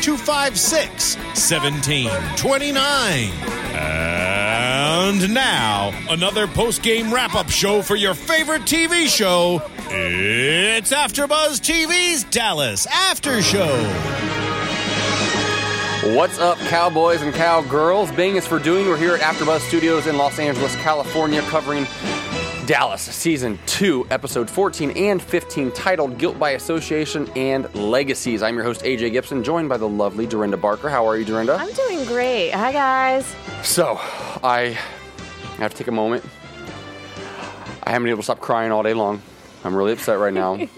256 1729. And now, another post game wrap up show for your favorite TV show. It's AfterBuzz TV's Dallas After Show. What's up, cowboys and cowgirls? Bing is for doing. We're here at AfterBuzz Studios in Los Angeles, California, covering Dallas Season 2, Episode 14 and 15, titled Guilt by Association and Legacies. I'm your host, AJ Gibson, joined by the lovely Dorinda Barker. How are you, Dorinda? I'm doing great. Hi, guys. So, I have to take a moment. I haven't been able to stop crying all day long. I'm really upset right now.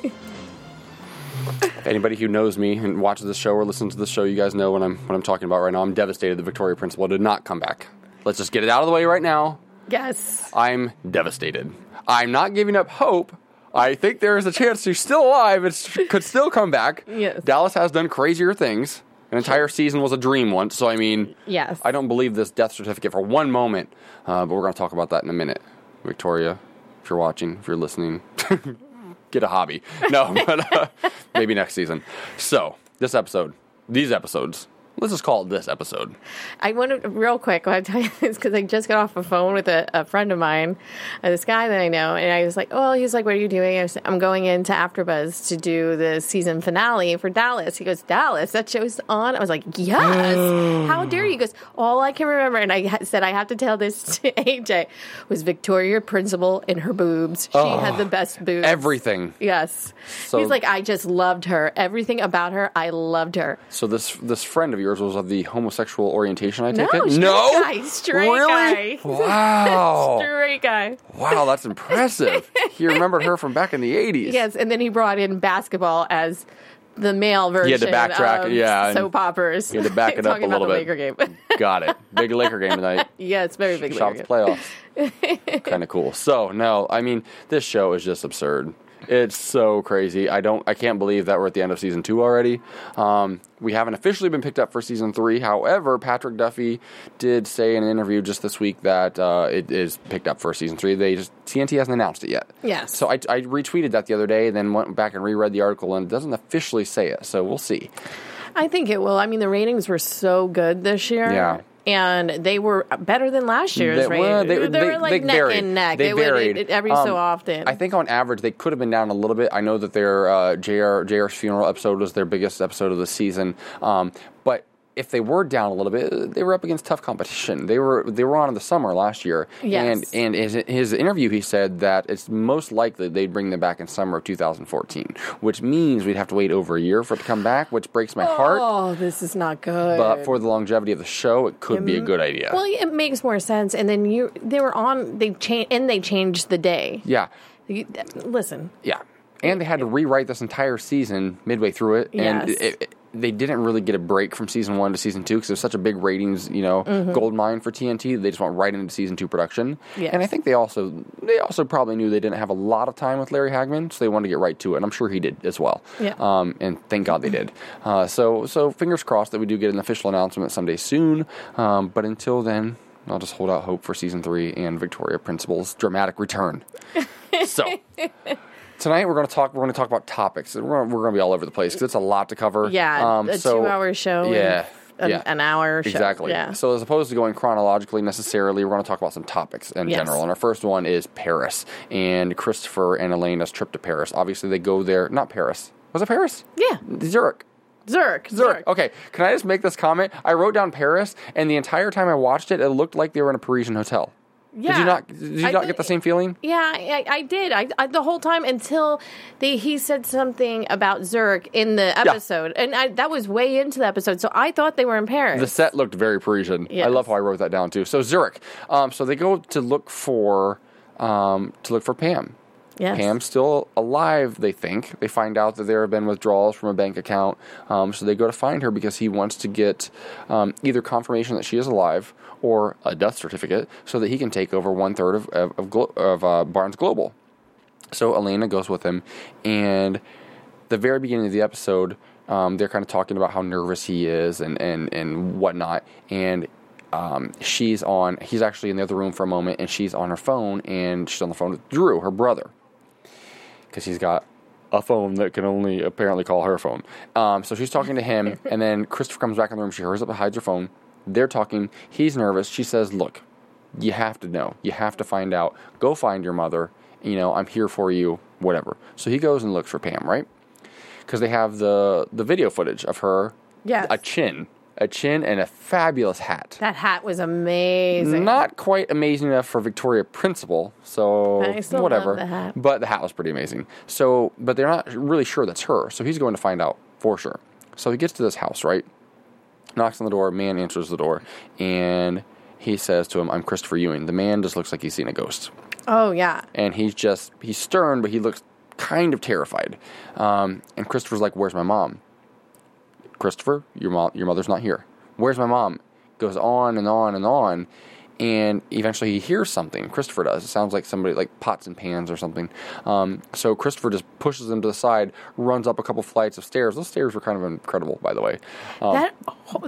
Anybody who knows me and watches this show or listens to this show, you guys know what I'm what I'm talking about right now. I'm devastated the Victoria Principal did not come back. Let's just get it out of the way right now. Yes. I'm devastated. I'm not giving up hope. I think there is a chance she's still alive. It could still come back. Yes. Dallas has done crazier things. An entire season was a dream once. So I mean, Yes. I don't believe this death certificate for one moment. Uh, but we're going to talk about that in a minute. Victoria, if you're watching, if you're listening, get a hobby. No, but uh, maybe next season. So this episode, these episodes. Let's just call it this episode. I want to, real quick, I tell you this because I just got off the phone with a, a friend of mine, uh, this guy that I know, and I was like, oh, he's like, what are you doing? I was, I'm going into AfterBuzz to do the season finale for Dallas. He goes, Dallas, that show's on? I was like, yes. How dare you? He goes, all I can remember, and I ha- said, I have to tell this to AJ, was Victoria Principal in her boobs. She had the best boobs. Everything. Yes. So- He's like, I just loved her. Everything about her, I loved her. So this this friend of yours was of the homosexual orientation. I take No, it. straight no, guy, straight really? guy. Wow, Straight guy. wow, that's impressive. he remembered her from back in the eighties. Yes, and then he brought in basketball as the male version. He had to backtrack, of yeah, soap operas. he had to back it up a little bit. Laker game. Got it. Big Laker game tonight. yeah, it's very big. Shout Laker out game. playoffs. kind of cool. So no, I mean this show is just absurd. It's so crazy. I don't. I can't believe that we're at the end of season two already. Um, we haven't officially been picked up for season three. However, Patrick Duffy did say in an interview just this week that uh, it is picked up for season three. They just TNT hasn't announced it yet. Yes. So I, I retweeted that the other day, then went back and reread the article, and it doesn't officially say it. So we'll see. I think it will. I mean, the ratings were so good this year. Yeah. And they were better than last year's They- ratings. well, they, they- were like they neck varied. and neck. They would- varied. it- every Um, so often. I think on average they could have been down a little bit. I know that their uh, JR JR's funeral episode was their biggest episode of the season, um, but if they were down a little bit, they were up against tough competition. They were they were on in the summer last year, Yes. and and his, his interview he said that it's most likely they'd bring them back in summer of 2014, which means we'd have to wait over a year for it to come back, which breaks my heart. oh, this is not good. But for the longevity of the show, it could be a good idea. well, it makes more sense. And then you, they were on. They changed, and they changed the day. yeah. You- Listen, Yeah, and they had to rewrite this entire season midway through it, and Yes. it, it, they didn't really get a break from season one to season two because it was such a big ratings, you know, gold mine for TNT. They just went right into season two production, Mm-hmm. Yes. and I think they also they also probably knew they didn't have a lot of time with Larry Hagman, so they wanted to get right to it, and I'm sure he did as well. Yeah. Um, and thank God they did. Uh, so so fingers crossed that we do get an official announcement someday soon. Um, but until then. I'll just hold out hope for season three and Victoria Principal's dramatic return. so, tonight we're going to talk. We're going to talk about topics. We're going to be all over the place because it's a lot to cover. yeah, Um, a so- two-hour show. and Yeah, an, yeah. an hour. Show. Exactly. Yeah. So as opposed to going chronologically necessarily, we're going to talk about some topics in Yes. general. And our first one is Paris and Christopher and Elena's trip to Paris. Obviously, they go there. Not Paris. Was it Paris? yeah, Zurich. Zurich. Zurich. Okay. Can I just make this comment? I wrote down Paris, and the entire time I watched it, it looked like they were in a Parisian hotel. Did Yeah. you not? Did you I not thi- get the same feeling? Yeah, I, I did. I, I the whole time until they, he said something about Zurich in the episode, and I, that was way into the episode. So I thought they were in Paris. The set looked very Parisian. I love how I wrote that down too. So Zurich. Um, so they go to look for um, to look for Pam. Yes. Pam's still alive, they think. They find out that there have been withdrawals from a bank account. Um, so they go to find her because he wants to get um, either confirmation that she is alive or a death certificate so that he can take over one third of, of, of, Glo- of uh, Barnes Global. So Elena goes with him, and the very beginning of the episode, um, they're kind of talking about how nervous he is and and and whatnot, and um, she's on. He's actually in the other room for a moment, and she's on her phone, and she's on the phone with Drew, her brother, because she's got a phone that can only apparently call her phone. Um, so she's talking to him, and then Christopher comes back in the room. She hurries up and hides her phone. They're talking. He's nervous. She says, "Look, you have to know. You have to find out. Go find your mother. You know, I'm here for you. Whatever." So he goes and looks for Pam, right? Because they have the the video footage of her. Yes. A chin, a chin, and a fabulous hat. that hat was amazing. Not quite amazing enough for Victoria Principal, so whatever. the. But the hat was pretty amazing. So, but they're not really sure that's her. So he's going to find out for sure. So he gets to this house, right? Knocks on the door. Man answers the door, and he says to him, "I'm Christopher Ewing." The man just looks like he's seen a ghost, oh yeah. and he's just he's stern, but he looks kind of terrified. Um, and Christopher's like, "Where's my mom?" Christopher, your mom, your mother's not here. Where's my mom? Goes on and on and on, and eventually he hears something. Christopher does. It sounds like somebody like pots and pans or something. Um, so Christopher just pushes him to the side, runs up a couple flights of stairs. Those stairs were kind of incredible, by the way. Um, that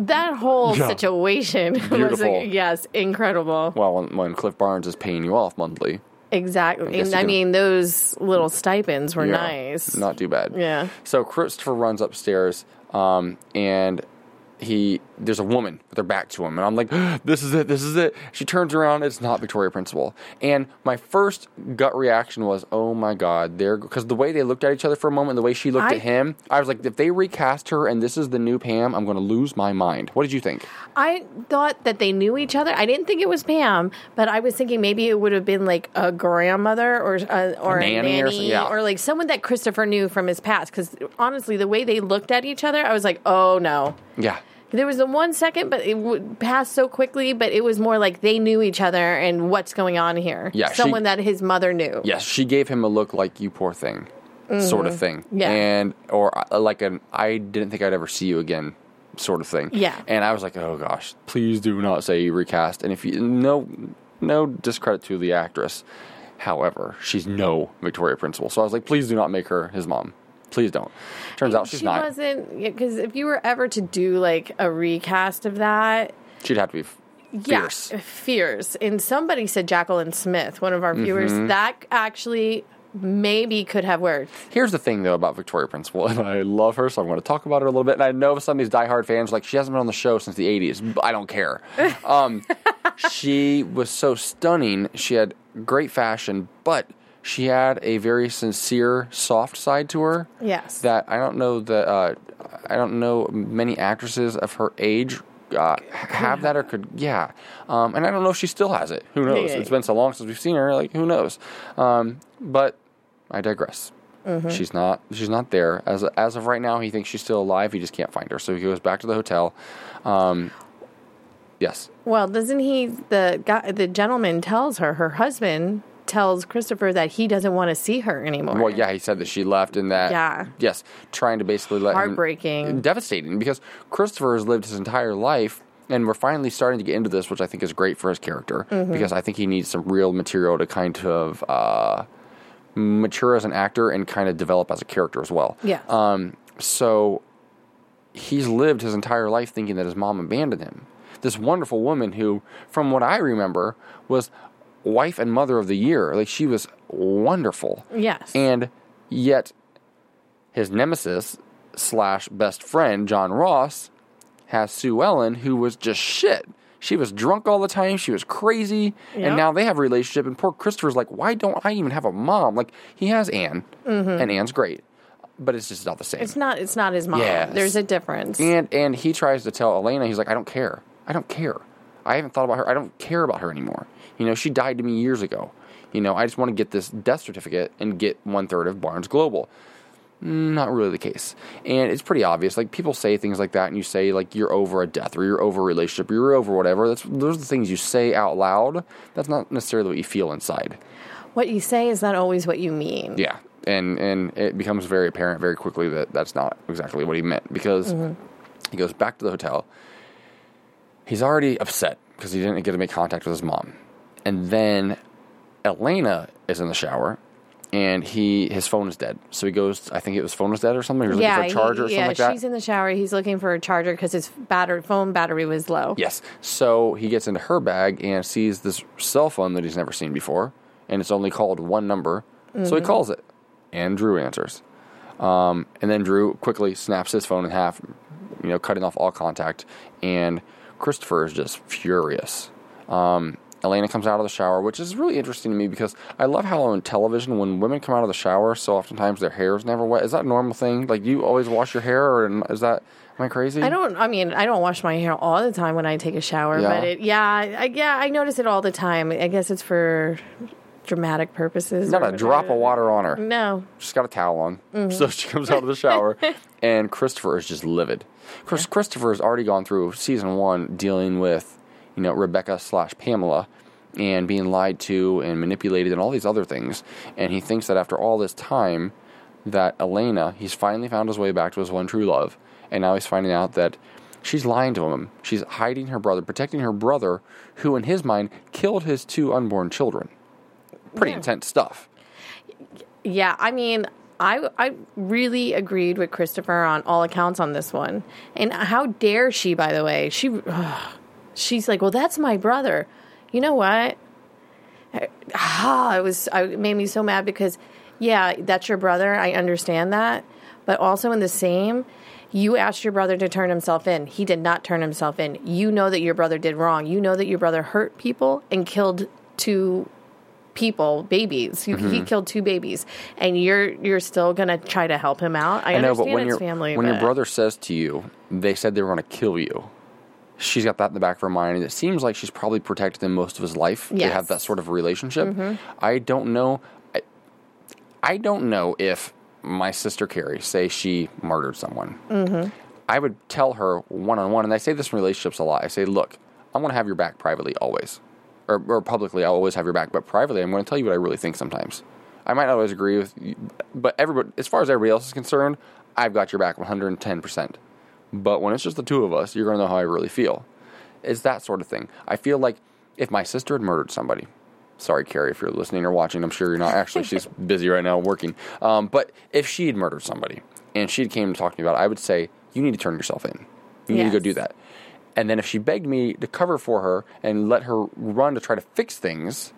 that whole Yeah. situation was like, yes, incredible. well, when, when Cliff Barnes is paying you off monthly, Exactly. guess And I can- mean, those little stipends were Yeah, nice. Not too bad. Yeah. So Christopher runs upstairs, um, and he there's a woman with her back to him, and I'm like, this is it, this is it. She turns around, it's not Victoria Principal, and my first gut reaction was, oh my god, they're because the way they looked at each other for a moment, the way she looked I- at him, I was like, if they recast her and this is the new Pam, I'm going to lose my mind. What did you think? I thought that they knew each other. I didn't think it was Pam, but I was thinking maybe it would have been like a grandmother or uh, or a, nanny nanny, or yeah. or like someone that Christopher knew from his past. Because honestly, the way they looked at each other, I was like, oh no. Yeah. There was a one second, but it would pass so quickly. But it was more like they knew each other and what's going on here. Yeah, she- someone that his mother knew. Yes, she gave him a look like you poor thing, sort of thing. Mm-hmm. Yeah. and or uh, like an I didn't think I'd ever see you again, sort of thing. Yeah. and I was like, oh gosh, please do not say you recast. And if you no no discredit to the actress, however, she's no Victoria Principal. So I was like, please do not make her his mom. Please don't. Turns out she's she not. wasn't because if you were ever to do like a recast of that, She'd have to be f- fierce. Yeah, fierce. And somebody said Jacqueline Smith, one of our viewers, Mm-hmm. that actually maybe could have worked. Here's the thing, though, about Victoria Principal, and I love her, so I'm going to talk about her a little bit. And I know some of these diehard fans are like, she hasn't been on the show since the 80s. But I don't care. Um, she was so stunning. She had great fashion, but she had a very sincere, soft side to her. Yes. That I don't know that uh, I don't know many actresses of her age. Uh, have that or could yeah um, and i don't know if she still has it who knows Yeah. it's been so long since we've seen her like who knows um, but I digress. Mm-hmm. She's not. She's not there as as of right now. He thinks she's still alive. He just can't find her, so he goes back to the hotel. Um, yes, well, doesn't he? The guy, the gentleman tells her, her husband tells Christopher that he doesn't want to see her anymore. Well, yeah, he said that she left and that. Yeah. Yes, trying to basically let him- Heartbreaking. devastating because Christopher has lived his entire life, and we're finally starting to get into this, which I think is great for his character Mm-hmm. because I think he needs some real material to kind of uh, mature as an actor and kind of develop as a character as well. Yes. Um, so he's lived his entire life thinking that his mom abandoned him. This wonderful woman who, from what I remember, was wife and mother of the year. Like she was wonderful. Yes. And yet his nemesis slash best friend, John Ross, has Sue Ellen, who was just shit. She was drunk all the time. She was crazy. Yep. And now they have a relationship. And poor Christopher's like, why don't I even have a mom? Like, he has Anne, and Anne's great. But it's just not the same. Mm-hmm. it's not. It's not his mom. Yes. There's a difference. And and he tries to tell Elena, he's like, I don't care. I don't care. I haven't thought about her. I don't care about her anymore. You know, she died to me years ago. You know, I just want to get this death certificate and get one third of Barnes Global. Not really the case. And it's pretty obvious. Like people say things like that and you say like you're over a death or you're over a relationship or you're over whatever. That's those are the things you say out loud. That's not necessarily what you feel inside. What you say is not always what you mean. Yeah. And and it becomes very apparent very quickly that that's not exactly what he meant because mm-hmm. he goes back to the hotel. He's already upset because he didn't get to make contact with his mom. And then Elena is in the shower and he his phone is dead. So he goes I think it was phone was dead or something. He was Yeah, looking for a charger he- or something like that. she's in the shower. He's looking for a charger because his battery phone battery was low. Yes. So he gets into her bag and sees this cell phone that he's never seen before, and it's only called one number. So Mm-hmm. he calls it, and Drew answers. Um, and then Drew quickly snaps his phone in half, you know, cutting off all contact. And Christopher is just furious. Um, Elena comes out of the shower, which is really interesting to me because I love how on television, when women come out of the shower, so oftentimes their hair is never wet. Is that a normal thing? Like, you always wash your hair, or is that, am I crazy? I don't. I mean, I don't wash my hair all the time when I take a shower, Yeah. but it, yeah, I, yeah, I notice it all the time. I guess it's for dramatic purposes. Not a drop of water on her. No, She's got a towel on. Mm-hmm. So she comes out of the shower, and Christopher is just livid. Chris, Christopher has already gone through season one dealing with, you know, Rebecca slash Pamela and being lied to and manipulated and all these other things. And he thinks that after all this time, that Elena, he's finally found his way back to his one true love. And now he's finding out that she's lying to him. She's hiding her brother, protecting her brother, who in his mind killed his two unborn children. Pretty Yeah. intense stuff. Yeah, I mean, I I really agreed with Christopher on all accounts on this one. And how dare she? By the way, she she's like, well, that's my brother. You know what? Ah, it was I, it made me so mad because, yeah, that's your brother. I understand that, but also in the same. You asked your brother to turn himself in. He did not turn himself in. You know that your brother did wrong. You know that your brother hurt people and killed two people, babies. You, He killed two babies, and you're you're still gonna try to help him out. I, I know, understand but when your family. when your brother says to you, they said they were going to kill you. She's got that in the back of her mind, and it seems like she's probably protected him most of his life. They Yes. Mm-hmm. have that sort of relationship. I don't know. I, I don't know if my sister Carrie say she murdered someone. Mm-hmm. I would tell her one on one, and I say this in relationships a lot. I say, look, I'm going to have your back privately always, or, or publicly. I'll always have your back, but privately, I'm going to tell you what I really think sometimes. I might not always agree with, you, but everybody, as far as everybody else is concerned, I've got your back 110 percent. But when it's just the two of us, you're going to know how I really feel. It's that sort of thing. I feel like if my sister had murdered somebody, sorry, Carrie, if you're listening or watching, I'm sure you're not. Actually, she's busy right now working. Um, but if she had murdered somebody and she came to talk to me about it, I would say, you need to turn yourself in. You need to go do that. And then if she begged me to cover for her and let her run to try to fix things,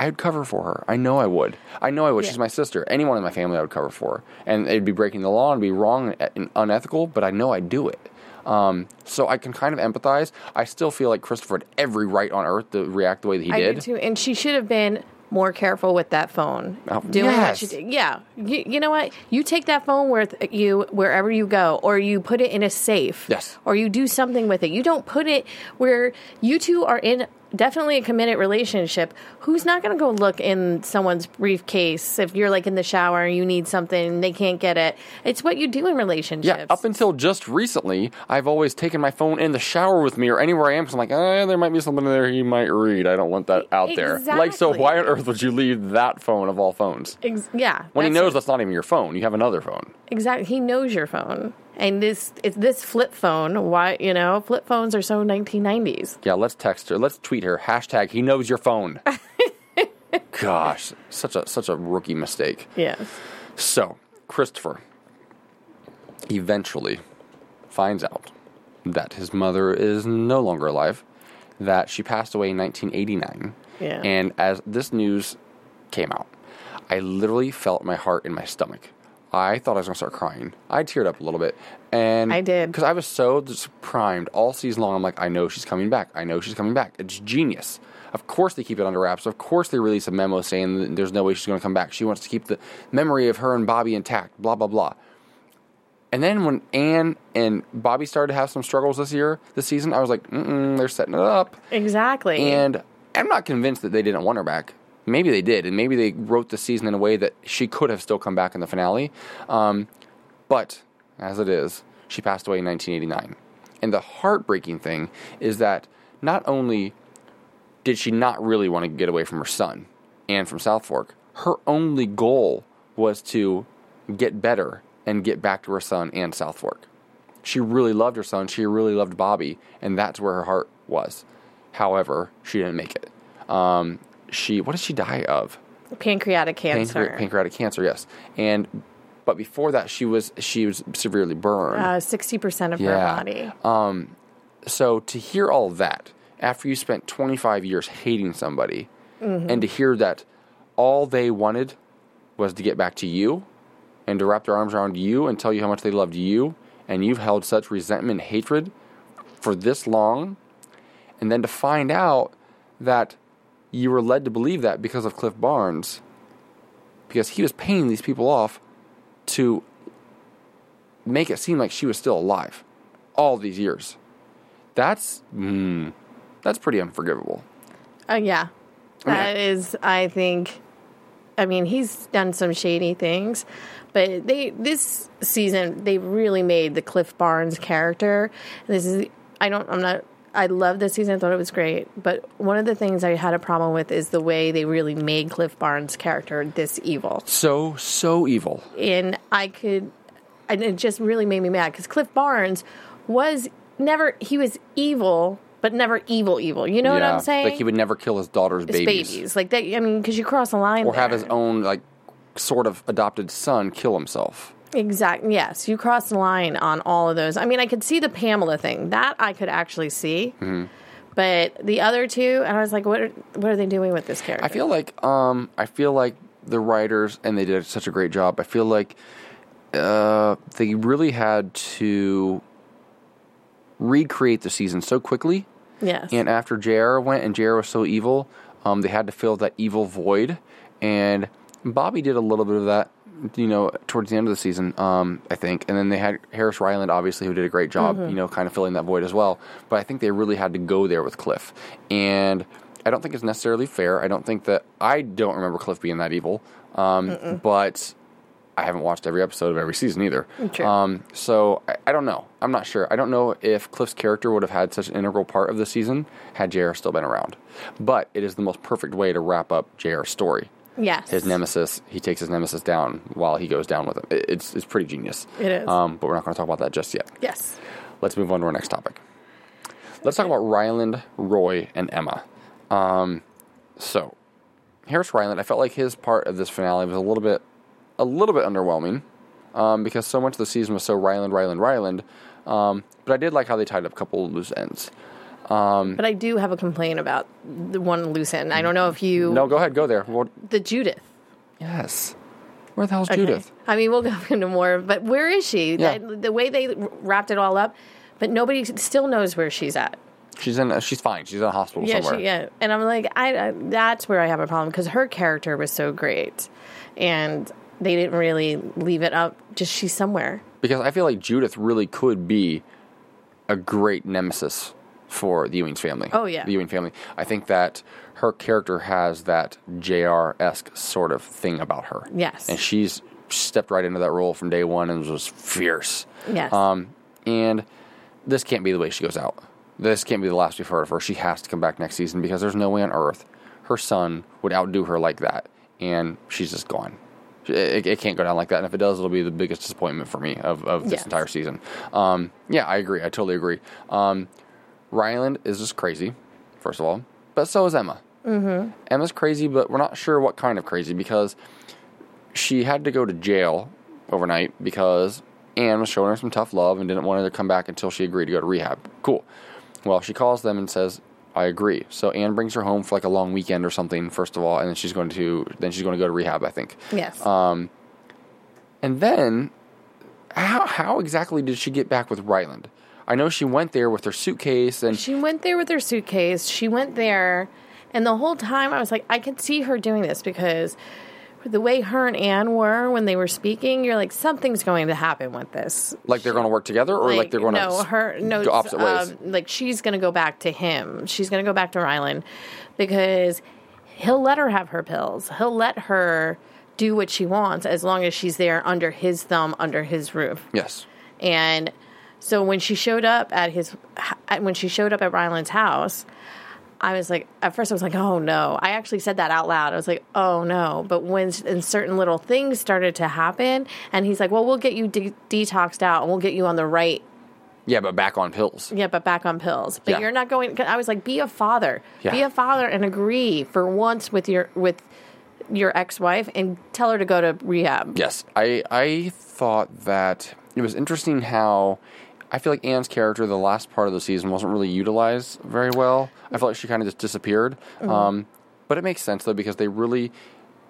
I would cover for her. I know I would. I know I would. Yeah. She's my sister. Anyone in my family, I would cover for. And it'd be breaking the law and be wrong and unethical, but I know I'd do it. Um, so I can kind of empathize. I still feel like Christopher had every right on earth to react the way that he I did. too, and she should have been more careful with that phone. Oh, doing what yes. she did. Yeah, you, you know what? You take that phone with you wherever you go, or you put it in a safe. Yes. Or you do something with it. You don't put it where you two are in definitely a committed relationship. Who's not going to go look in someone's briefcase if you're like in the shower and you need something and they can't get it? It's what you do in relationships. Yeah, up until just recently, I've always taken my phone in the shower with me or anywhere I am. Because I'm like, eh, there might be something in there he might read. I don't want that out there. Like, so why on earth would you leave that phone of all phones? Ex- yeah. When he knows that's not even your phone, you have another phone. Exactly. He knows your phone. And this it's this flip phone, why you know, flip phones are so 1990s. Yeah, let's text her. Let's tweet her. Hashtag he knows your phone. Gosh, such a such a rookie mistake. Yes. So, Christopher eventually finds out that his mother is no longer alive, that she passed away in 1989. Yeah. And as this news came out, I literally felt my heart in my stomach. I thought I was going to start crying. I teared up a little bit. And I did. Because I was so primed all season long. I'm like, I know she's coming back. I know she's coming back. It's genius. Of course they keep it under wraps. Of course they release a memo saying that there's no way she's going to come back. She wants to keep the memory of her and Bobby intact. Blah blah blah. And then when Anne and Bobby started to have some struggles this year, this season, I was like, they're setting it up. Exactly. And I'm not convinced that they didn't want her back. Maybe they did, and maybe they wrote the season in a way that she could have still come back in the finale. Um, but as it is, she passed away in 1989. And the heartbreaking thing is that not only did she not really want to get away from her son and from Southfork, her only goal was to get better and get back to her son and Southfork. She really loved her son. She really loved Bobby, and that's where her heart was. However, she didn't make it. Um, she what did she die of? pancreatic cancer. Pancre- pancreatic cancer, yes. And but before that, she was she was severely burned. Uh, 60% of her Yeah. body. so to hear all that after you spent 25 years hating somebody, Mm-hmm. and to hear that all they wanted was to get back to you, and to wrap their arms around you and tell you how much they loved you, and you've held such resentment and hatred for this long, and then to find out that you were led to believe that because of Cliff Barnes, because he was paying these people off to make it seem like she was still alive all these years. That's mm, that's pretty unforgivable. Uh, yeah. I mean, that is, I think, I mean, he's done some shady things, but they, this season, they really made the Cliff Barnes character. This is, I don't, I'm not, I love this season. I thought it was great. But one of the things I had a problem with is the way they really made Cliff Barnes' character this evil. So so evil. and I could, and it just really made me mad because Cliff Barnes was never he was evil, but never evil evil. You know what I'm saying? Like he would never kill his daughter's His babies, babies. like that. I mean, because you cross a line, or have there. his own like sort of adopted son kill himself. Exactly. Yes, you cross the line on all of those. I mean, I could see the Pamela thing that I could actually see, Mm-hmm. but the other two, and I was like, what? Are, what are they doing with this character? I feel like um I feel like the writers and they did such a great job. I feel like uh they really had to recreate the season so quickly. yes. And after JR went and JR was so evil, um, they had to fill that evil void. And Bobby did a little bit of that, you know, towards the end of the season, um, I think. And then they had Harris Ryland, obviously, who did a great job, you know, kind of filling that void as well. But I think they really had to go there with Cliff. And I don't think it's necessarily fair. I don't think that I don't remember Cliff being that evil. Um, but I haven't watched every episode of every season either. Um, so I, I don't know. I'm not sure. I don't know if Cliff's character would have had such an integral part of the season had JR still been around. But it is the most perfect way to wrap up JR's story. Yes. His nemesis, he takes his nemesis down while he goes down with him. It- It's, it's pretty genius. It is. Um, but we're not going to talk about that just yet. Yes. Let's move on to our next topic. Let's talk about Ryland, Roy, and Emma. Um, so, Harris Ryland, I felt like his part of this finale was a little bit, a little bit underwhelming, um, because so much of the season was so Ryland, Ryland, Ryland. Um, but I did like how they tied up a couple of loose ends. But I do have a complaint about the one loose end. I don't know if you No, go ahead, go there. What? the Judith. Yes. Where the hell's Okay. Judith? I mean, we'll go into more, but where is she? Yeah. The, the way they wrapped it all up, but nobody still knows where she's at. She's in. Uh, she's fine. She's in a hospital Yeah, somewhere. she, yeah. And I'm like, I, I that's where I have a problem because her character was so great, and they didn't really leave it up. Just she's somewhere. Because I feel like Judith really could be a great nemesis for the Ewing's family. Oh, yeah. the Ewing family. I think that her character has that Jr. esque sort of thing about her. Yes. and she's stepped right into that role from day one and was fierce. Yes. Um, and this can't be the way she goes out. This can't be the last we've heard of her. She has to come back next season because there's no way on earth her son would outdo her like that, and she's just gone. It, it can't go down like that, and if it does, it'll be the biggest disappointment for me of, of this Yes. entire season. Um, yeah, I agree. I totally agree. Um, Ryland is just crazy, first of all, but so is Emma. Mm-hmm. Emma's crazy, but we're not sure what kind of crazy because she had to go to jail overnight because Anne was showing her some tough love and didn't want her to come back until she agreed to go to rehab. Cool. Well, she calls them and says, "I agree." So Anne brings her home for like a long weekend or something. First of all, and then she's going to then she's going to go to rehab. I think. Yes. Um, and then, how how exactly did she get back with Ryland? I know she went there with her suitcase and She went there with her suitcase. She went there, and the whole time I was like, I could see her doing this because the way her and Anne were when they were speaking, you're like something's going to happen with this. Like they're going to work together, or like, they're going no, to her no go opposite ways. um, like she's going to go back to him. She's going to go back to Ryland because he'll let her have her pills. He'll let her do what she wants as long as she's there under his thumb, under his roof. yes. And so when she showed up at his when she showed up at Ryland's house, I was like, at first I was like, oh no. I actually said that out loud. I was like, oh no. But when and certain little things started to happen, and he's like, well, we'll get you de- detoxed out, and we'll get you on the right Yeah, but back on pills. yeah, but back on pills. But Yeah. you're not going. I was like, be a father. Yeah. Be a father and agree for once with your with your ex wife and tell her to go to rehab. Yes, I I thought that it was interesting how I feel like Anne's character the last part of the season wasn't really utilized very well. I feel like she kind of just disappeared. Um, but it makes sense though because they really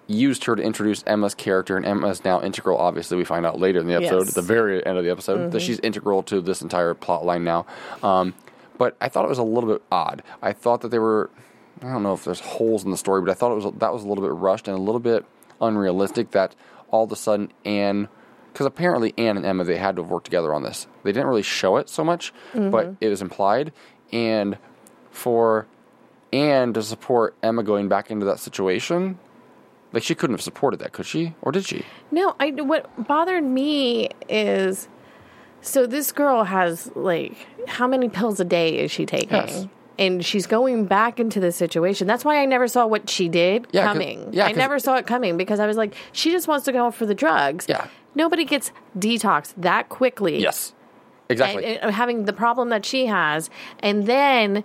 used her to introduce Emma's character, and Emma's now integral. Obviously, we find out later in the episode, Yes. at the very end of the episode, that she's integral to this entire plot line now. Um, but I thought it was a little bit odd. I thought that they were. I don't know if there's holes in the story, but I thought it was that was a little bit rushed and a little bit unrealistic. That all of a sudden Anne, because apparently Anne and Emma they had to have worked together on this. They didn't really show it so much, but mm-hmm. it was implied. And for Anne to support Emma going back into that situation, like she couldn't have supported that, could she? Or did she? No, I what bothered me is so this girl has like how many pills a day is she taking? Yes. And she's going back into the situation. That's why I never saw what she did Yeah, coming. yeah, I never saw it coming because I was like, she just wants to go for the drugs. Yeah. Nobody gets detoxed that quickly. Yes, exactly. And, and having the problem that she has, and then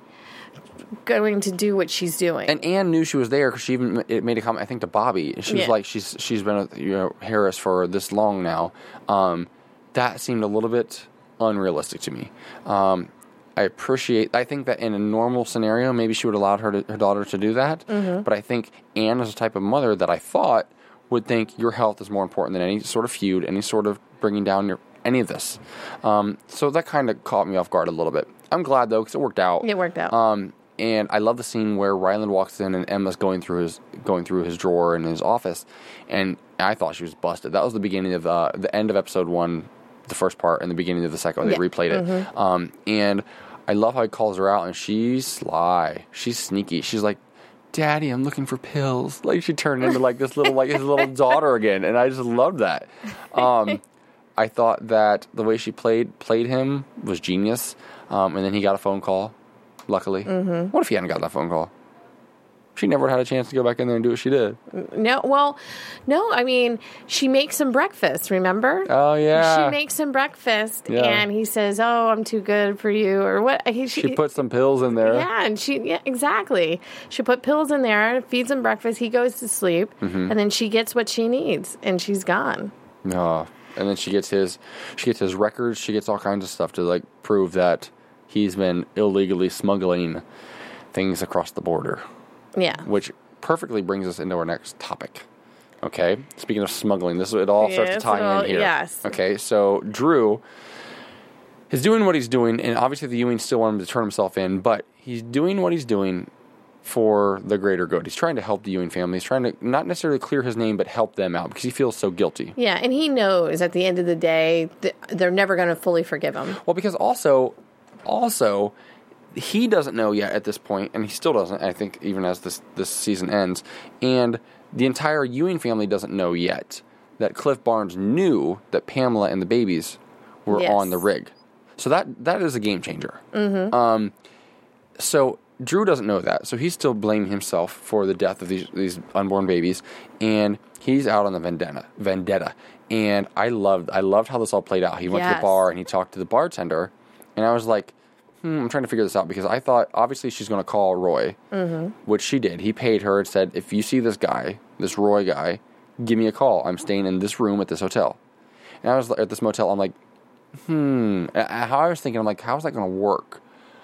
going to do what she's doing. And Anne knew she was there because she even made a comment, I think, to Bobby. She was Yeah. like, "She's she's been with you know Harris for this long now." Um, that seemed a little bit unrealistic to me. Um, I appreciate. I think that in a normal scenario, maybe she would allowed her to, her daughter to do that. Mm-hmm. But I think Anne is the type of mother that I thought would think your health is more important than any sort of feud, any sort of bringing down your any of this. Um, so that kind of caught me off guard a little bit. I'm glad though because it worked out. It worked out. Um, and I love the scene where Ryland walks in and Emma's going through his going through his drawer in his office, and I thought she was busted. That was the beginning of uh, the end of episode one, the first part, and the beginning of the second. When Yeah. They replayed it, um, and I love how he calls her out, and she's sly, she's sneaky. She's like, "Daddy, I'm looking for pills." Like she turned into like this little like his little daughter again, and I just loved that. Um, I thought that the way she played played him was genius. Um, and then he got a phone call. Luckily, mm-hmm. what if he hadn't got that phone call? She never had a chance to go back in there and do what she did. No, well, no. I mean, she makes him breakfast. Remember? Oh yeah, She makes him breakfast, Yeah. and he says, "Oh, I'm too good for you," or what? He, she put some pills in there. yeah, and she yeah, exactly. She put pills in there, feeds him breakfast. He goes to sleep, Mm-hmm. and then she gets what she needs, and she's gone. Oh, and then she gets his she gets his records. She gets all kinds of stuff to like prove that he's been illegally smuggling things across the border. Yeah, which perfectly brings us into our next topic. Okay, speaking of smuggling, this it all starts to Yes, tie it all- in here. yes. Okay, so Drew is doing what he's doing, and obviously the Ewing still want him to turn himself in, but he's doing what he's doing for the greater good. He's trying to help the Ewing family. He's trying to not necessarily clear his name, but help them out because he feels so guilty. yeah, and he knows at the end of the day th- they're never going to fully forgive him. Well, because also, also, he doesn't know yet at this point, and he still doesn't. I think even as this this season ends, and the entire Ewing family doesn't know yet that Cliff Barnes knew that Pamela and the babies were Yes. on the rig. So that that is a game changer. Mm-hmm. Um, so Drew doesn't know that, so he's still blaming himself for the death of these these unborn babies, and he's out on the vendetta. Vendetta, and I loved I loved how this all played out. He went to the bar and he talked to the bartender, and I was like, hmm, I'm trying to figure this out because I thought obviously she's going to call Roy, mm-hmm. which she did. He paid her and said, if you see this guy, this Roy guy, give me a call. I'm staying in this room at this hotel, and I was at this motel. I'm like, hmm. And How I was thinking, I'm like, how's that going to work?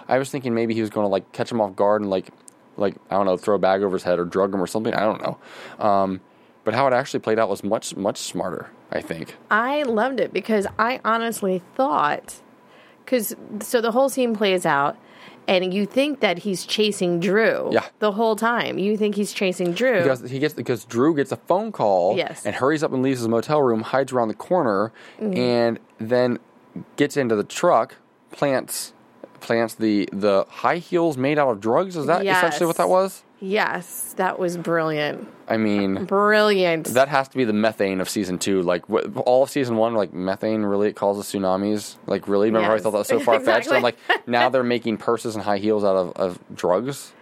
I was thinking maybe he was going to like catch him off guard and like, like I don't know, throw a bag over his head or drug him or something. I don't know. Um, but how it actually played out was much much smarter. I think. I loved it because I honestly thought, because so the whole scene plays out, and you think that he's chasing Drew. Yeah. The whole time, you think he's chasing Drew. because he gets because Drew gets a phone call Yes. and hurries up and leaves his motel room, hides around the corner, Mm-hmm. and then gets into the truck, plants plants the the high heels made out of drugs. Is that essentially what that was? Yes, that was brilliant. I mean, Brilliant. that has to be the methane of season two. Like wh- all of season one, like methane really it causes tsunamis. Like really, remember how I thought that was so far fetched? Exactly. I'm like, now they're making purses and high heels out of, of drugs.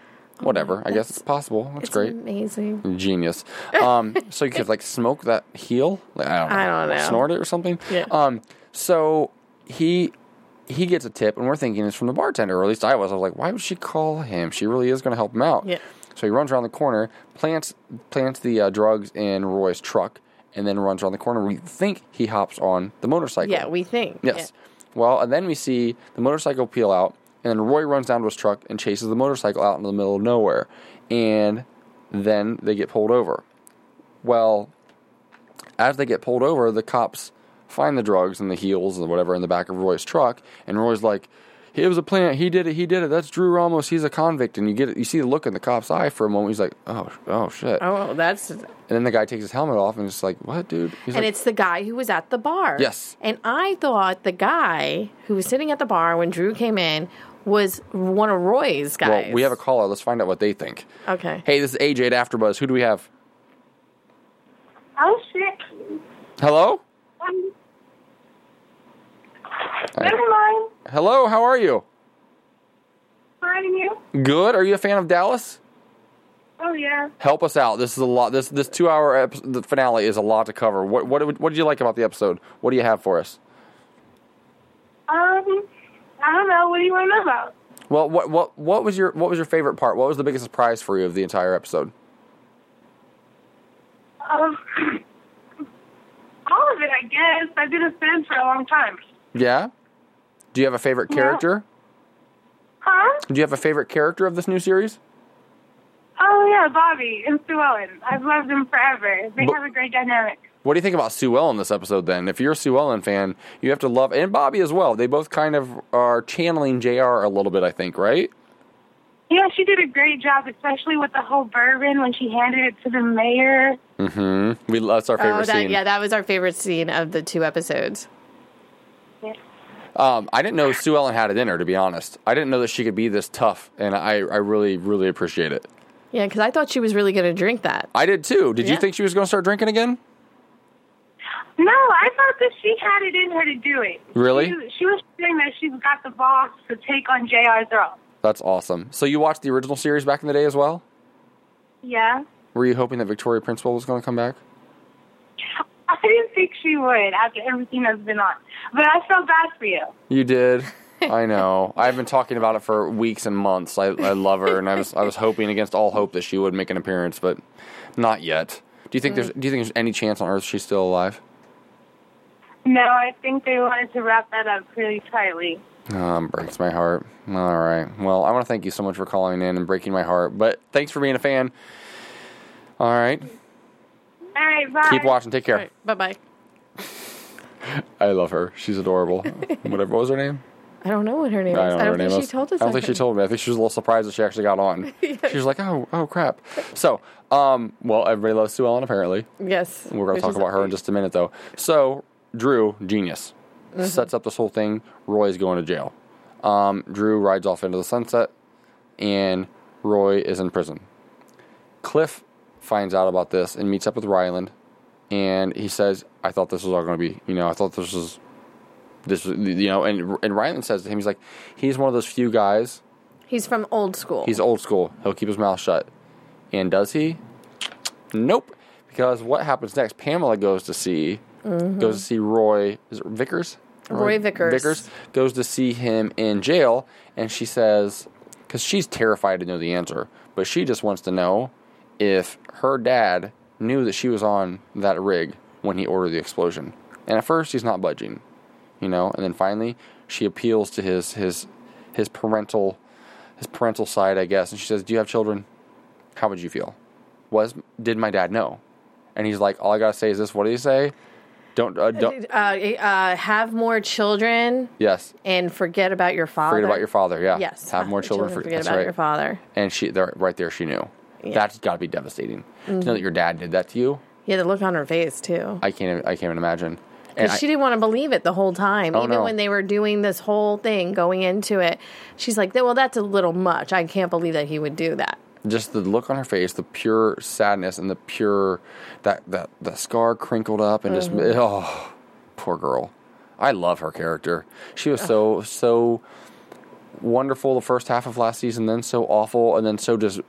Whatever. I guess it's possible. That's it's great. amazing. Genius. Um, so you could like smoke that heel. Like, I don't know. I don't know. Snort it or something. Yeah. Um, so he he gets a tip, and we're thinking it's from the bartender, or at least I was. I was like, why would she call him? She really is going to help him out. Yeah. So he runs around the corner, plants plants the uh, drugs in Roy's truck, and then runs around the corner. We think he hops on the motorcycle. Yeah, we think. Yes. Well, and then we see the motorcycle peel out, and then Roy runs down to his truck and chases the motorcycle out into the middle of nowhere. And then they get pulled over. Well, as they get pulled over, the cops find the drugs and the heels and whatever in the back of Roy's truck, and Roy's like, "It was a plant. He did it. He did it. That's Drew Ramos. He's a convict." And you get it. You see the look in the cop's eye for a moment. He's like, "Oh, oh shit!" Oh, that's And then the guy takes his helmet off and it's like, "What, dude?" He's and like, it's the guy who was at the bar. Yes. And I thought the guy who was sitting at the bar when Drew came in was one of Roy's guys. "Well, we have a caller. Let's find out what they think." Okay. Hey, this is AJ at AfterBuzz. Who do we have? Oh shit. Hello? Um, never mind. Hello, how are you? Finding you. Good. Are you a fan of Dallas? Oh yeah. Help us out. This is a lot. This this two hour ep- the finale is a lot to cover. What what what did you like about the episode? What do you have for us? Um, I don't know. What do you want to know about? Well, what what what was your what was your favorite part? What was the biggest surprise for you of the entire episode? Um, all of it, I guess. I've been a fan for a long time. Yeah. Do you have a favorite Yeah. character? Huh? Do you have a favorite character of this new series? Oh yeah, Bobby and Sue Ellen. I've loved them forever. They But- have a great dynamic. What do you think about Sue Ellen this episode? Then, if you're a Sue Ellen fan, you have to love and Bobby as well. They both kind of are channeling Jr. a little bit, I think, right? Yeah, she did a great job, especially with the whole bourbon when she handed it to the mayor. Mm-hmm. We that's our favorite Oh, that, scene. yeah, that was our favorite scene of the two episodes. Um, I didn't know Sue Ellen had it in her, to be honest. I didn't know that she could be this tough, and I, I really, really appreciate it. Yeah, because I thought she was really going to drink that. I did too. Did you think she was going to start drinking again? No, I thought that she had it in her to do it. Really? She, she was saying that she's got the boss to take on JR's role. That's awesome. So you watched the original series back in the day as well? Yeah. Were you hoping that Victoria Principal was going to come back? I didn't think she would after everything that's been on. But I felt bad for you. You did. I know. I've been talking about it for weeks and months. I, I love her, and I was I was hoping against all hope that she would make an appearance, but not yet. Do you think there's Do you think there's any chance on Earth she's still alive? No, I think they wanted to wrap that up really tightly. Um, breaks my heart. All right. Well, I want to thank you so much for calling in and breaking my heart. But thanks for being a fan. All right. All right, bye. Keep watching. Take care. All right, bye bye. I love her. She's adorable. Whatever. What was her name? I don't know what her name is. I don't know her think name. she was. told us. I don't think she told me. I think she was a little surprised that she actually got on. She was like, "Oh, oh, crap." So, um, well, everybody loves Sue Ellen apparently. Yes. We're going to talk about her in just a minute, though. So, Drew, genius, sets up this whole thing. Roy's going to jail. Um, Drew rides off into the sunset, and Roy is in prison. Cliff finds out about this and meets up with Ryland, and he says, "I thought this was all going to be, you know, I thought this was, this was, you know." And and Ryland says to him, "He's like, he's one of those few guys. He's from old school. He's old school. He'll keep his mouth shut." And does he? Nope. Because what happens next? Pamela goes to see mm-hmm. goes to see Roy. Is it Vickers? Roy Vickers. Vickers goes to see him in jail, and she says, because she's terrified to know the answer, but she just wants to know if her dad knew that she was on that rig when he ordered the explosion. And at first, he's not budging, you know. And then finally, she appeals to his his his parental his parental side, I guess, and she says, "Do you have children? How would you feel? Was did my dad know?" And he's like, "All I gotta say is this. What do he say? Don't uh, don't. Uh, uh, have more children Yes. and forget about your father. Forget about your father. Yeah. Yes. Have more children. Forget that's about right. your father. And she, there, right there, she knew. Yeah. Mm-hmm. That's got to be devastating. To know that your dad did that to you, Yeah, the look on her face too. I can't. I can't even imagine. Because she didn't want to believe it the whole time. Oh, Even no. when they were doing this whole thing, going into it, she's like, "Well, that's a little much. I can't believe that he would do that." just the look on her face, the pure sadness, and the pure that that the scar crinkled up, and just Mm-hmm. oh, poor girl. I love her character. She was so so wonderful the first half of last season, then so awful, and then so just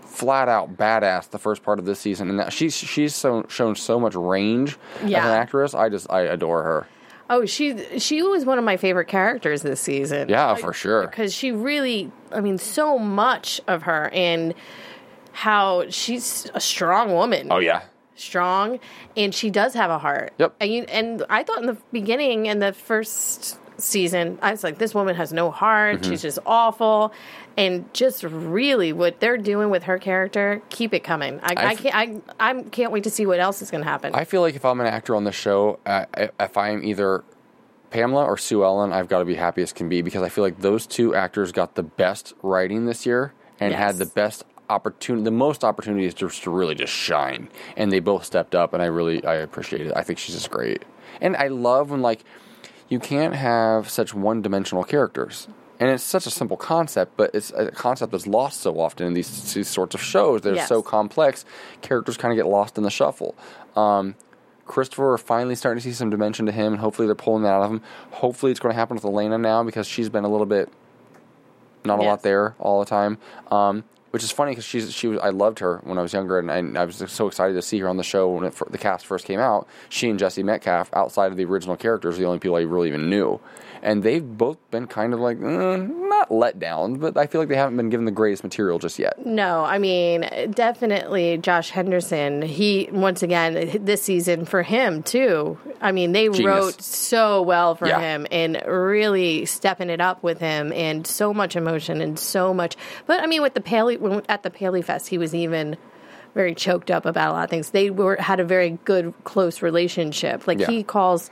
flat out badass the first part of this season. And that she's she's so shown so much range as an actress. I just I adore her. Oh, she she was one of my favorite characters this season. Yeah, for sure. because she really, I mean, so much of her and how she's a strong woman. Oh yeah, strong, and she does have a heart. Yep. And you, and I thought in the beginning in the first season, I was like, this woman has no heart. Mm-hmm. She's just awful, and just really what they're doing with her character, keep it coming. I, I I've- can't. I I can't wait to see what else is going to happen. I feel like if I'm an actor on the show, uh, if I'm either Pamela or Sue Ellen, I've got to be happy as can be because I feel like those two actors got the best writing this year and had the best opportunity, the most opportunities just to really just shine. And they both stepped up, and I really I appreciate it. I think she's just great, and I love when like you can't have such one-dimensional characters. And it's such a simple concept, but it's a concept that's lost so often in these, these sorts of shows. They're Yes. so complex, characters kind of get lost in the shuffle. Um, Christopher are finally starting to see some dimension to him, and hopefully they're pulling that out of him. Hopefully it's going to happen with Elena now because she's been a little bit not a Yes. lot there all the time. Um, which is funny because she's she was I loved her when I was younger, and, and I was so excited to see her on the show when it, the cast first came out. She and Jesse Metcalfe, outside of the original characters, are the only people I really even knew, and they've both been kind of like mm, not let down, but I feel like they haven't been given the greatest material just yet. No, I mean, definitely Josh Henderson. He, once again, this season for him, too. I mean, they Genius. wrote so well for Yeah. him and really stepping it up with him and so much emotion and so much. But I mean, with the Paley, when- at the Paley Fest, he was even very choked up about a lot of things. They were had a very good, close relationship. Like Yeah. he calls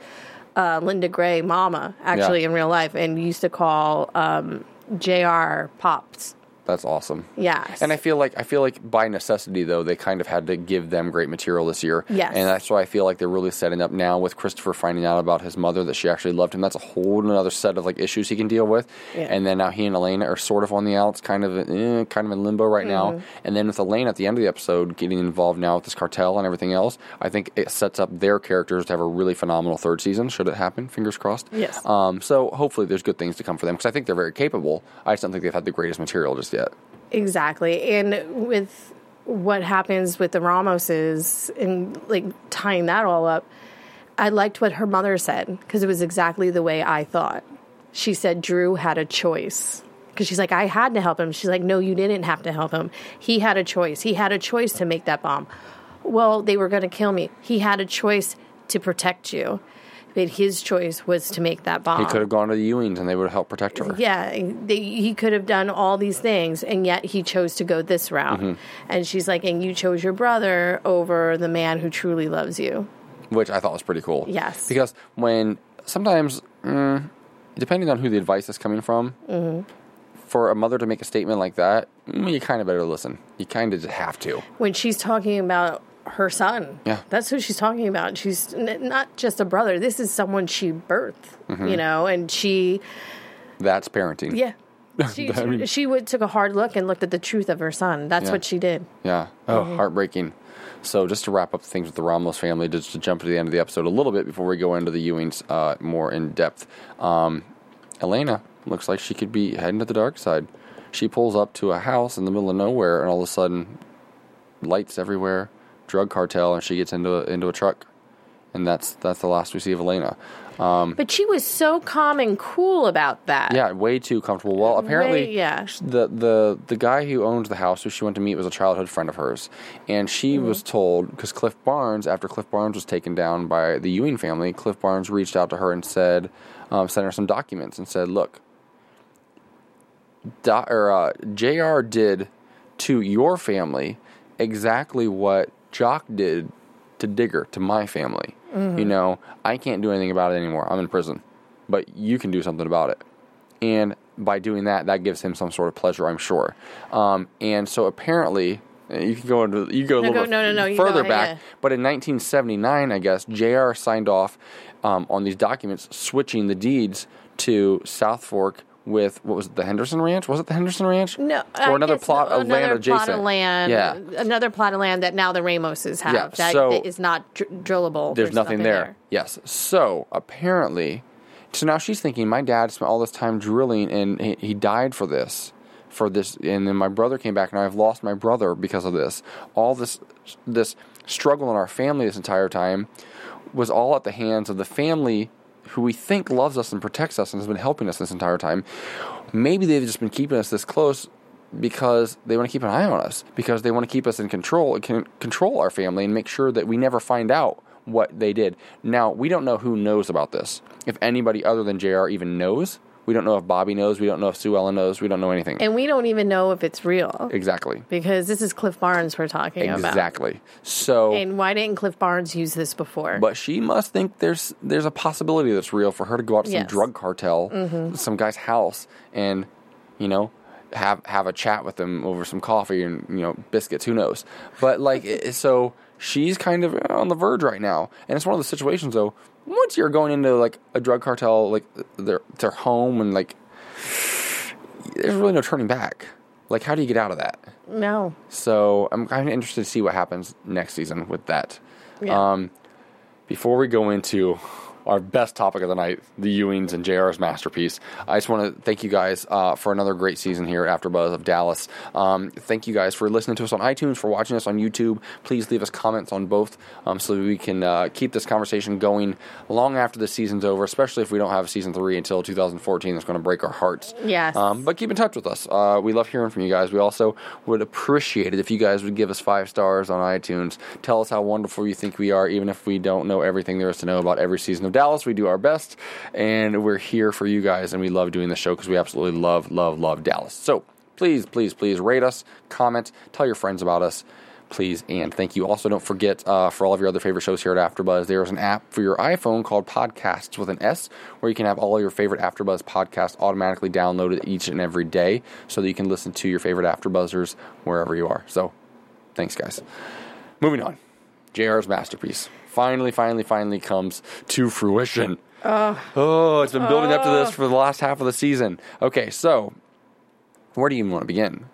uh, Linda Gray Mama, actually, Yeah. in real life, and used to call um, Jr. Pops. That's awesome. Yes. And I feel like I feel like by necessity though they kind of had to give them great material this year. Yes. And that's why I feel like they're really setting up now with Christopher finding out about his mother that she actually loved him. That's a whole another set of like issues he can deal with. Yeah. And then now he and Elena are sort of on the outs, kind of eh, kind of in limbo right Mm-hmm. now. And then with Elena at the end of the episode getting involved now with this cartel and everything else, I think it sets up their characters to have a really phenomenal third season. Should it happen? Fingers crossed. Yes. Um, so hopefully there's good things to come for them because I think they're very capable. I just don't think they've had the greatest material just yet. Exactly. And with what happens with the Ramoses and like tying that all up, I liked what her mother said because it was exactly the way I thought. She said Drew had a choice. Because she's like, I had to help him. She's like, No, you didn't have to help him. He had a choice. He had a choice to make that bomb. Well, they were going to kill me. He had a choice to protect you. But his choice was to make that bomb. He could have gone to the Ewings and they would have helped protect her. Yeah, they, he could have done all these things, and yet he chose to go this route. Mm-hmm. And she's like, and you chose your brother over the man who truly loves you. Which I thought was pretty cool. Yes. Because when sometimes, mm, depending on who the advice is coming from, Mm-hmm. for a mother to make a statement like that, mm, you kind of better listen. You kind of just have to. When she's talking about her son, Yeah. that's who she's talking about. She's n- not just a brother. This is someone she birthed, Mm-hmm. you know, and she, That's parenting. yeah. She, I mean- she would, took a hard look and looked at the truth of her son. That's Yeah. what she did. Yeah. Oh, Mm-hmm. heartbreaking. So just to wrap up things with the Ramos family, just to jump to the end of the episode a little bit before we go into the Ewings uh, more in depth. Um, Elena looks like she could be heading to the dark side. She pulls up to a house in the middle of nowhere, and all of a sudden, lights everywhere, drug cartel, and she gets into a, into a truck, and that's that's the last we see of Elena. But she was so calm and cool about that. Yeah, way too comfortable. Well, apparently, Way- yeah. the the the guy who owned the house, who she went to meet, was a childhood friend of hers, and she Mm-hmm. was told because Cliff Barnes, after Cliff Barnes was taken down by the Ewing family, Cliff Barnes reached out to her and said, um, sent her some documents and said, "Look, Do- or uh, Jr. did to your family exactly what Jock did to Digger, to my family. Mm-hmm. You know, I can't do anything about it anymore. I'm in prison, but you can do something about it. And by doing that, that gives him some sort of pleasure, I'm sure. Um, and so apparently, uh, you can go into you go a No, little go- bit no, no, no, you go further ahead, back. yeah. But in 1979, I guess Jr. signed off um, on these documents, switching the deeds to Southfork with what was it, the Henderson Ranch? Was it the Henderson Ranch? No, or another plot no, of land another adjacent. plot of land. Yeah, another plot of land that now the Ramoses have. Yeah, that, so- that is not dr- drillable. there's nothing, there. Yes. So apparently, so now she's thinking, my dad spent all this time drilling, and he, he died for this, for this, and then my brother came back, and I've lost my brother because of this. All this, this struggle in our family this entire time was all at the hands of the family who we think loves us and protects us and has been helping us this entire time. Maybe they've just been keeping us this close because they want to keep an eye on us because they want to keep us in control can control our family and make sure that we never find out what they did. Now, we don't know who knows about this. If anybody other than JR even knows, we don't know if Bobby knows, we don't know if Sue Ellen knows, we don't know anything. And we don't even know if it's real exactly. because this is Cliff Barnes we're talking about. Exactly. So And why didn't Cliff Barnes use this before? But she must think there's there's a possibility that's real for her to go out to some Yes. drug cartel, mm-hmm. some guy's house, and you know have have a chat with them over some coffee and you know biscuits. Who knows? But like so, she's kind of on the verge right now, and it's one of the situations though. Once you're going into like a drug cartel, like their their home, and like there's really no turning back. Like, how do you get out of that? no. So I'm kind of interested to see what happens next season with that. Yeah. Um, before we go into our best topic of the night, the Ewings and JR's masterpiece, I just want to thank you guys uh, for another great season here at AfterBuzz of Dallas. Um, thank you guys for listening to us on iTunes, for watching us on YouTube. Please leave us comments on both um, so that we can uh, keep this conversation going long after the season's over, especially if we don't have a season three until 2014. That's going to break our hearts. Yes. Um, but keep in touch with us. Uh, we love hearing from you guys. We also would appreciate it if you guys would give us five stars on iTunes. Tell us how wonderful you think we are, even if we don't know everything there is to know about every season of Dallas. We do our best, and we're here for you guys, and we love doing the show because we absolutely love, love, love Dallas. So please, please, please rate us, comment, tell your friends about us. Please and thank you. Also, don't forget uh, for all of your other favorite shows here at AfterBuzz, there is an app for your iPhone called Podcasts with an S, where you can have all your favorite AfterBuzz podcasts automatically downloaded each and every day, so that you can listen to your favorite AfterBuzzers wherever you are. So, thanks, guys. Moving on, JR's masterpiece finally, finally, finally comes to fruition. Oh, it's been building up to this for the last half of the season. Okay, so where do you even want to begin?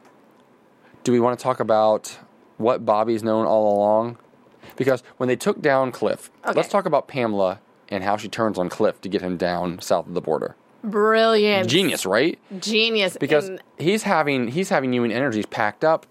Do we want to talk about what Bobby's known all along? Because when they took down Cliff, Okay. let's talk about Pamela and how she turns on Cliff to get him down south of the border. Brilliant. Genius, right? Genius. Because And he's having he's having Ewing energies packed up.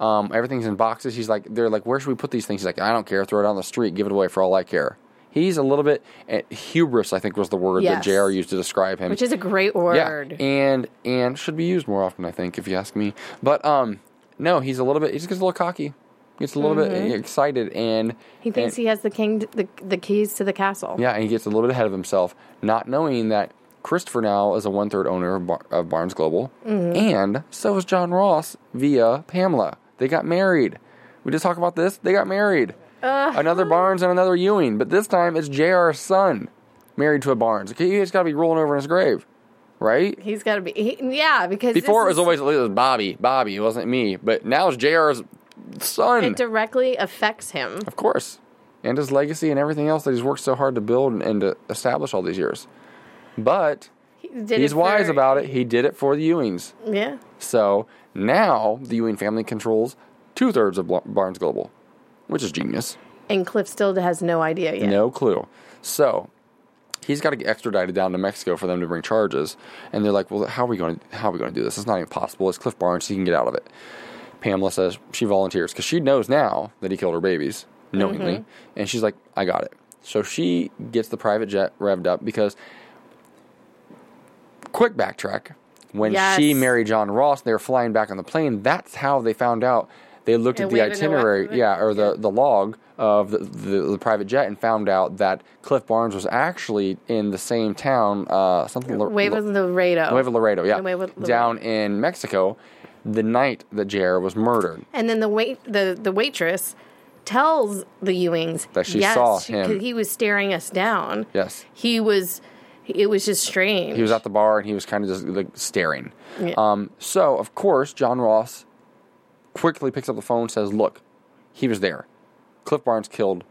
Um, everything's in boxes. He's like, they're like, where should we put these things? He's like, I don't care. Throw it on the street. Give it away for all I care. He's a little bit eh, hubris. I think was the word Yes. that Jr. used to describe him. which is a great word. Yeah, and and should be used more often, I think, if you ask me. But um, no, he's a little bit. He just gets a little cocky, He gets a little bit excited, and Mm-hmm. He thinks and- he has the king, the the keys to the castle. yeah, and he gets a little bit ahead of himself, not knowing that Christopher now is a one third owner of, Bar- of Barnes Global, Mm-hmm. and so is John Ross via Pamela. They got married. We just talked about this. They got married. Another Barnes and another Ewing, but this time it's Jr.'s son married to a Barnes. Okay, he's got to be rolling over in his grave, right? He's got to be. He, yeah, because Before it was is- always it was Bobby, Bobby. It wasn't me, but now it's Jr.'s son, it directly affects him. of course, and his legacy and everything else that he's worked so hard to build and, and to establish all these years. But He did he's wise about it. He did it for the Ewings. Yeah. So now the Ewing family controls two thirds of Barnes Global, which is genius. And Cliff still has no idea yet. No clue. So he's got to get extradited down to Mexico for them to bring charges. And they're like, "Well, how are we going to how are we going to do this? It's not even possible. It's Cliff Barnes. He can get out of it." Pamela says she volunteers because she knows now that he killed her babies knowingly, mm-hmm. and she's like, "I got it." So she gets the private jet revved up because. Quick backtrack. When Yes. she married John Ross, they were flying back on the plane. That's how they found out. They looked And at the have to what- itinerary, yeah, or the, the log of the, the, the private jet and found out that Cliff Barnes was actually in the same town, uh, something. La- of Laredo. Nuevo Laredo, yeah, Nuevo Laredo. down in Mexico, the night that JR was murdered. and then the wait the the waitress tells the Ewings That she yes, saw him. he was staring us down. Yes. He was. It was just strange. He was at the bar and he was kind of just like staring. Yeah. Um, so of course, John Ross quickly picks up the phone, and says, "Look, he was there. Cliff Barnes killed,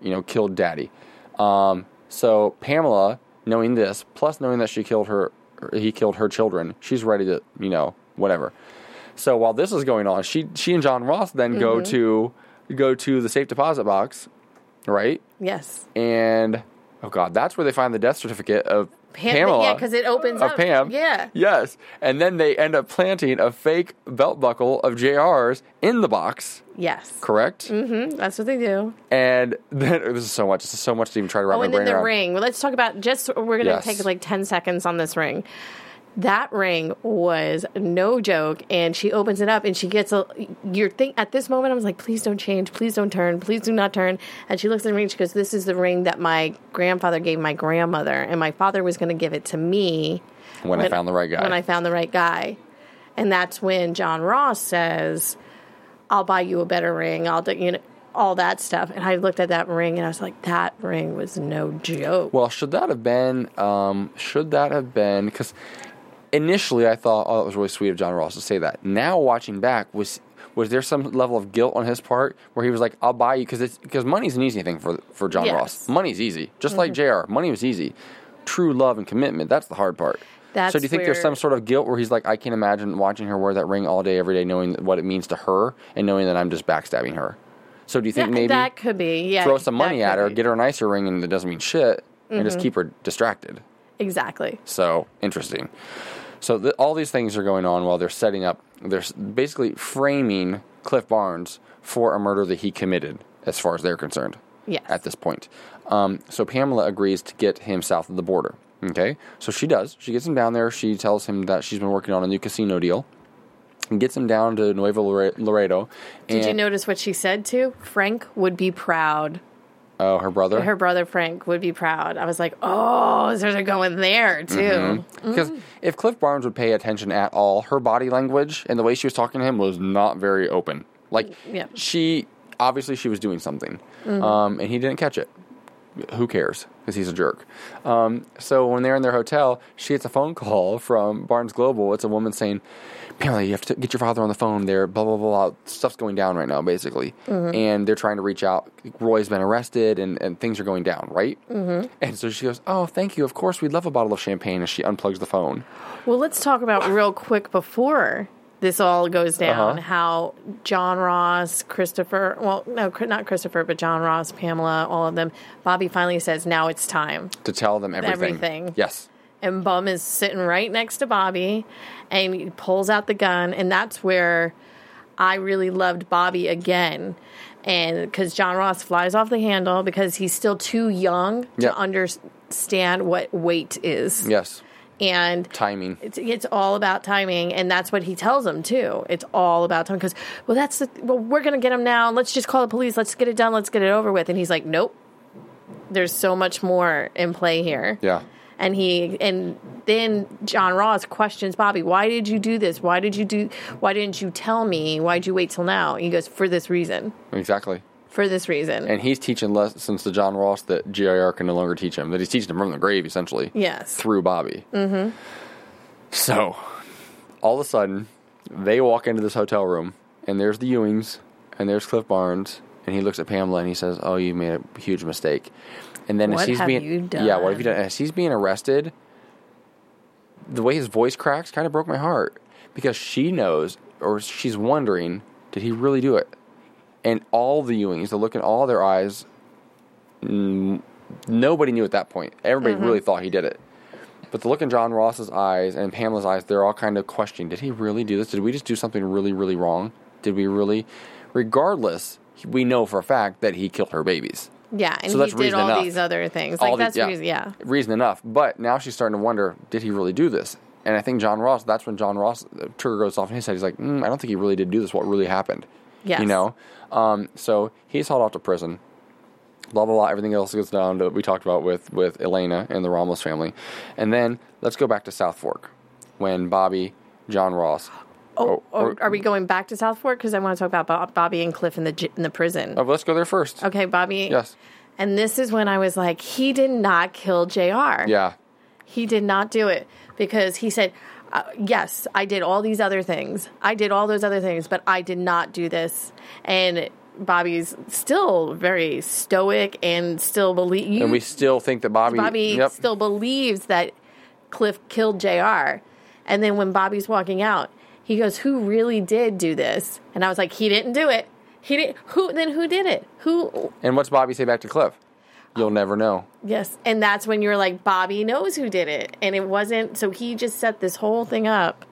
you know, killed Daddy." Um, so Pamela, knowing this, plus knowing that she killed her, he killed her children, she's ready to, you know, whatever. So while this is going on, she she and John Ross then go Mm-hmm. to go to the safe deposit box, right? yes. And oh god, that's where they find the death certificate of Pam- Pamela. yeah, 'cause it opens of up. Pam. Yeah. Yes, and then they end up planting a fake belt buckle of JR's in the box. Yes. Correct. Mm, That's what they do. And then this is so much. This is so much to even try to wrap Oh, my and then the around. ring. Well, let's talk about just. We're going to Yes. take like ten seconds on this ring. That ring was no joke, and she opens it up, and she gets a. You're think at this moment, I was like, "Please don't change, please don't turn, please do not turn." And she looks at the ring. She goes, "This is the ring that my grandfather gave my grandmother, and my father was going to give it to me When, I found the right guy. When I found the right guy, and that's when John Ross says, "I'll buy you a better ring. I'll do you know." All that stuff, and I looked at that ring, and I was like, "That ring was no joke." well, should that have been? Um, should that have been? Because initially I thought, oh, it was really sweet of John Ross to say that. Now watching back, was was there some level of guilt on his part where he was like, "I'll buy you," because it's because money's an easy thing for for John Yes. Ross. Money's easy, just Mm-hmm. like Jr. Money was easy. True love and commitment. That's the hard part. That's so do you think there's some sort of guilt where he's like, I can't imagine watching her wear that ring all day, every day, knowing what it means to her, and knowing that I'm just backstabbing her. So do you think That- maybe that could be, yeah. throw some money at her, be. get her a nicer ring, and it doesn't mean shit, and Mm-hmm. just keep her distracted? exactly. So interesting. So th- all these things are going on while they're setting up. They're basically framing Cliff Barnes for a murder that he committed, as far as they're concerned. Yes. At this point, um, so Pamela agrees to get him south of the border. Okay, so she does. She gets him down there. She tells him that she's been working on a new casino deal, and gets him down to Nuevo Laredo. Did you notice what she said too? Frank would be proud. Oh, her brother. Her brother Frank would be proud. I was like, oh, so they're going there too. Mm-hmm. Because if Cliff Barnes would pay attention at all, her body language and the way she was talking to him was not very open. Like Yeah. she obviously she was doing something, um, and he didn't catch it. Who cares? Because he's a jerk. Um, so when they're in their hotel, she gets a phone call from Barnes Global. It's a woman saying, "Pamela, you have to get your father on the phone. There, blah blah blah. blah. Stuff's going down right now, basically, and they're trying to reach out. Roy's been arrested, and, and things are going down, right? Mm-hmm. And so she goes, "Oh, thank you. Of course, we'd love a bottle of champagne." As she unplugs the phone. Well, let's talk about real quick before this all goes down Uh-huh. how John Ross, Christopher, well, no, not Christopher, but John Ross, Pamela, all of them. Bobby finally says, now it's time. to tell them everything. Everything. Yes. And Bum is sitting right next to Bobby, and he pulls out the gun, and that's where I really loved Bobby again, and because John Ross flies off the handle because he's still too young to understand what weight is, Yes. and Timing. it's it's all about timing, and that's what he tells him too. It's all about time because well, that's the well, we're gonna get him now. Let's just call the police. Let's get it done. Let's get it over with. And he's like, nope. There's so much more in play here. Yeah. And he and then John Ross questions Bobby, why did you do this? Why did you do why didn't you tell me? Why'd you wait till now? he goes, For this reason. Exactly. For this reason. And he's teaching lessons to John Ross that JR can no longer teach him. That he's teaching him from the grave, essentially. yes. Through Bobby. Mm-hmm. So, all of a sudden, they walk into this hotel room, and there's the Ewings, and there's Cliff Barnes, and he looks at Pamela and he says, "Oh, you made a huge mistake." And then as he's being, yeah, what have you done? As he's being arrested, the way his voice cracks kind of broke my heart because she knows, or she's wondering, did he really do it? And all the Ewings, the look in all their eyes, mm, nobody knew at that point. Everybody really thought he did it. But the look in John Ross's eyes and Pamela's eyes, they're all kind of questioning, did he really do this? Did we just do something really, really wrong? Did we really? Regardless, we know for a fact that he killed her babies. Yeah, and So he did all enough. these other things. All Like the- that's reason, yeah. Reason enough. But now she's starting to wonder, did he really do this? And I think John Ross, that's when John Ross, the trigger goes off in his head. He's like, mm, I don't think he really did do this. What really happened? Yes. You know? Um, so he's hauled off to prison. Blah, blah, blah. Everything else goes down to we talked about with, with Elena and the Ramos family. And then let's go back to Southfork when Bobby, John Ross, Oh, or- or, are we going back to Southfork? Because I want to talk about Bob, Bobby and Cliff in the in the prison. Oh, let's go there first. Okay, Bobby. Yes. And this is when I was like, he did not kill Jr. Yeah. He did not do it because he said, uh, "Yes, I did all these other things. I did all those other things, but I did not do this." And Bobby's still very stoic and still believe. And we still think that Bobby. Bobby Yep. still believes that Cliff killed Jr. And then when Bobby's walking out, he goes, "Who really did do this?" And I was like, "He didn't do it. He did. Who then? Who did it? Who? And what's Bobby say back to Cliff? You'll never know. Yes." And that's when you're like, Bobby knows who did it, and it wasn't. So he just set this whole thing up.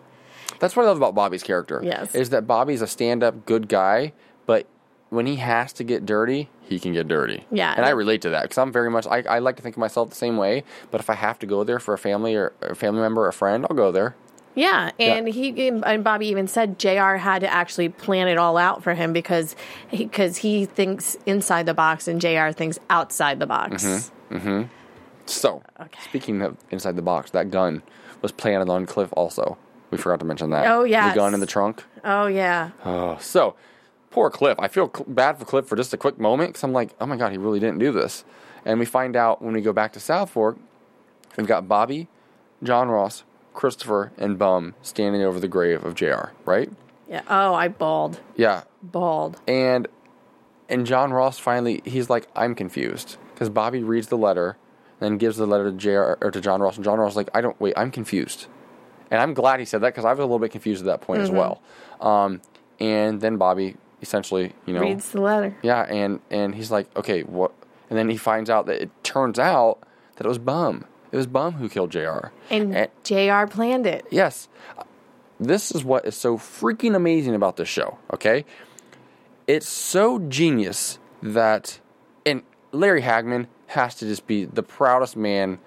That's what I love about Bobby's character. Yes. Is that Bobby's a stand up good guy, but when he has to get dirty, he can get dirty. Yeah. And I relate to that because I'm very much, I, I like to think of myself the same way, but if I have to go there for a family or a family member or a friend, I'll go there. Yeah, and he and Bobby even said Jr. had to actually plan it all out for him because because he, thinks inside the box and Jr. thinks outside the box. Mm-hmm. So, Okay. speaking of inside the box, that gun was planted on Cliff also. We forgot to mention that. Oh, yeah, The gun in the trunk. Oh yeah, Oh, so poor Cliff. I feel bad for Cliff for just a quick moment because I'm like, oh my god, he really didn't do this. And we find out when we go back to Southfork, we've got Bobby, John Ross, Christopher, and Bum standing over the grave of Jr. Right? yeah. Oh, I bawled, Yeah. bawled. And and John Ross finally he's like, I'm confused because Bobby reads the letter, then gives the letter to Jr. or to John Ross, and John Ross is like, I don't wait, I'm confused. And I'm glad he said that because I was a little bit confused at that point as well. Um, and then Bobby essentially, you know, Reads the letter. yeah, and and he's like, okay, what? And then he finds out that it turns out that it was Bum. It was Bum who killed Jr. And And- Jr. planned it. Yes. This is what is so freaking amazing about this show, okay? It's so genius that and Larry Hagman has to just be the proudest man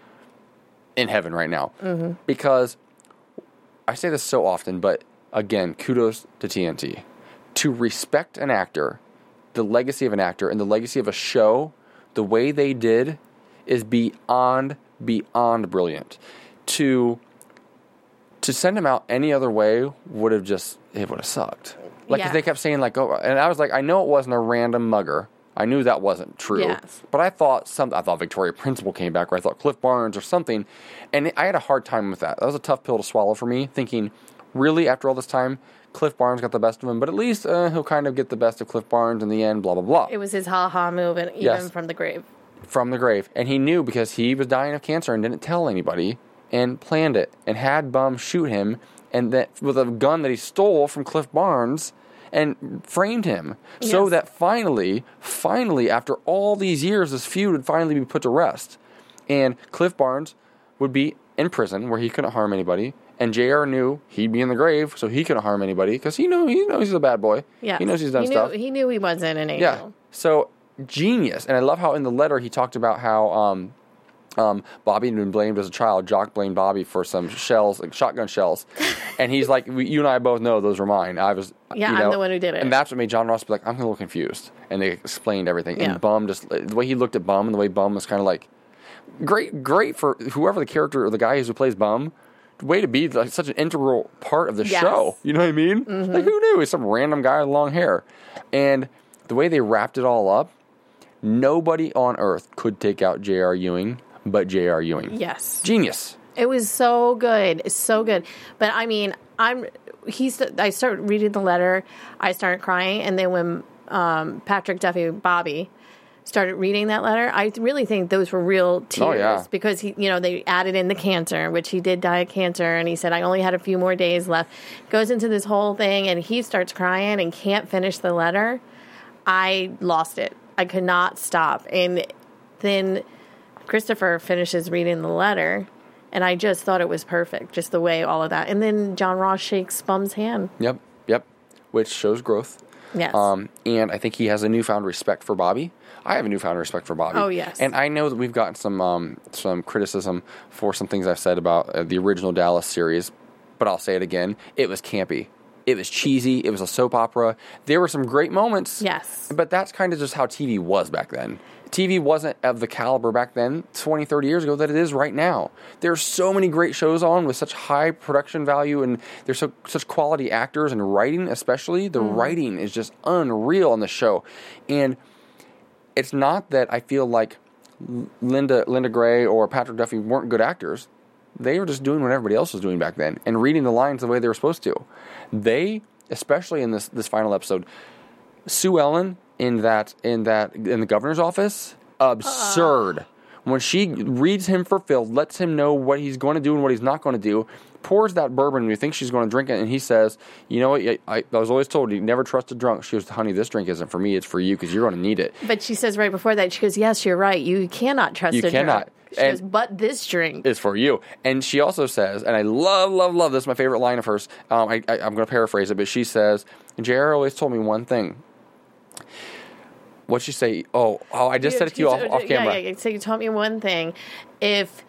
in heaven right now. Mm-hmm. Because I say this so often, but again, kudos to TNT. To respect an actor, the legacy of an actor, and the legacy of a show, the way they did is beyond, beyond brilliant. To to send him out any other way would have just it would have sucked. Like Yeah. they kept saying like oh, and I was like I know it wasn't a random mugger. I knew that wasn't true. Yes. But I thought some I thought Victoria Principal came back or I thought Cliff Barnes or something. And I had a hard time with that. That was a tough pill to swallow for me, thinking, really, after all this time, Cliff Barnes got the best of him, but at least uh, he'll kind of get the best of Cliff Barnes in the end, blah blah blah. It was his ha ha move, and even Yes. from the grave. From the grave. And he knew because he was dying of cancer and didn't tell anybody and planned it and had Bum shoot him and that with a gun that he stole from Cliff Barnes and framed him. So that finally, finally, after all these years, this feud would finally be put to rest. And Cliff Barnes would be in prison where he couldn't harm anybody. And JR knew he'd be in the grave, so he couldn't harm anybody because he knew he knows he's a bad boy. Yeah, he knows he's done he stuff. He knew he wasn't an angel. Yeah. So genius, and I love how in the letter he talked about how um, um, Bobby had been blamed as a child. Jock blamed Bobby for some shells, like shotgun shells, and he's like, we, "You and I both know those were mine. I was, Yeah, you I'm the one who did it. And that's what made John Ross be like, "I'm a little confused," and they explained everything. Yeah. And Bum just the way he looked at Bum and the way Bum was kind of like, great, great for whoever the character or the guy who plays Bum. Way to be like such an integral part of the Yes. show. You know what I mean? Like who knew? He's some random guy with long hair, and the way they wrapped it all up, nobody on earth could take out J.R. Ewing but J.R. Ewing. Yes. Genius. It was so good. It's so good. But I mean, I'm he's I started reading the letter, I started crying, and then when um, Patrick Duffy Bobby started reading that letter, I really think those were real tears Oh, yeah. because he, you know, they added in the cancer, which he did die of cancer, and he said I only had a few more days left. Goes into this whole thing, and he starts crying and can't finish the letter. I lost it. I could not stop, and then Christopher finishes reading the letter, and I just thought it was perfect, just the way all of that. And then John Ross shakes Bum's hand. Yep, yep. Which shows growth. Yes. Um, and I think he has a newfound respect for Bobby. I have a newfound respect for Bobby. Oh, yes. And I know that we've gotten some um, some criticism for some things I've said about uh, the original Dallas series, but I'll say it again. It was campy. It was cheesy. It was a soap opera. There were some great moments. Yes. But that's kind of just how TV was back then. TV wasn't of the caliber back then, 20, 30 years ago, that it is right now. There's so many great shows on with such high production value, and there's so, such quality actors and writing, especially. The mm-hmm. writing is just unreal on the show. And it's not that I feel like Linda Linda Gray or Patrick Duffy weren't good actors. They were just doing what everybody else was doing back then and reading the lines the way they were supposed to. They, especially in this this final episode, Sue Ellen in that in that in the governor's office, absurd. When she reads him for Phil, lets him know what he's going to do and what he's not going to do, pours that bourbon and you think she's going to drink it, and he says, "You know what? I, I was always told you never trust a drunk." She goes, "Honey, this drink isn't for me; it's for you because you're going to need it." But she says right before that, she goes, "Yes, you're right. You cannot trust You a drink." cannot. She And- goes, "But this drink." is for you. And she also says, and I love, love, love this. is My favorite line of hers. Um, I, I, I'm going to paraphrase it, but she says, "Jr. always told me one thing." What'd she say? Oh, oh! I just said it to you off, off camera. Yeah, yeah. So you told me one thing. If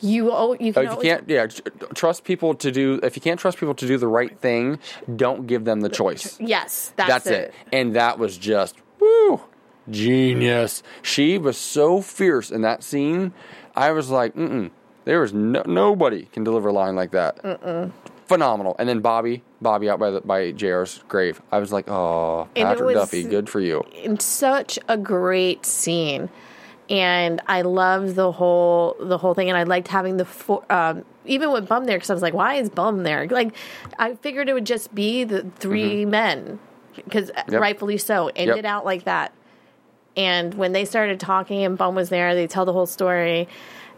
you oh, you Oh, can if you can't, yeah, trust people to do. If you can't trust people to do the right thing, don't give them the choice. Yes, that's, That's it. And that was just woo, genius. She was so fierce in that scene. I was like, mm there is no, nobody can deliver a line like that. Mm-mm. Phenomenal. And then Bobby, Bobby out by the, by JR's grave. I was like, oh, Patrick Duffy, good for you. in such a great scene and i loved the whole the whole thing and i liked having the four, um, even with bum there because i was like why is bum there like i figured it would just be the 3 men because Mm-hmm. Yep. rightfully so ended out like that and when they started talking and bum was there they tell the whole story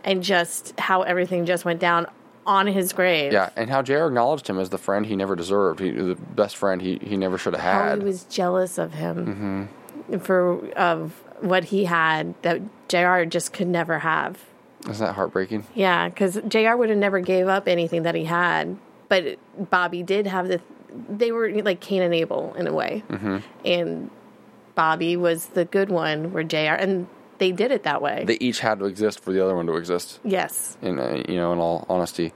and just how everything just went down on his grave Yeah, and how JR acknowledged him as the friend he never deserved, he, the best friend he, he never should have how had. he was jealous of him Mm-hmm. for of what he had that Jr. just could never have. Isn't that heartbreaking? Yeah, because Jr. would have never gave up anything that he had, but Bobby did have the. They were like Cain and Abel in a way, Mm-hmm. and Bobby was the good one, where Jr. and they did it that way. They each had to exist for the other one to exist. yes, in uh, you know in all honesty.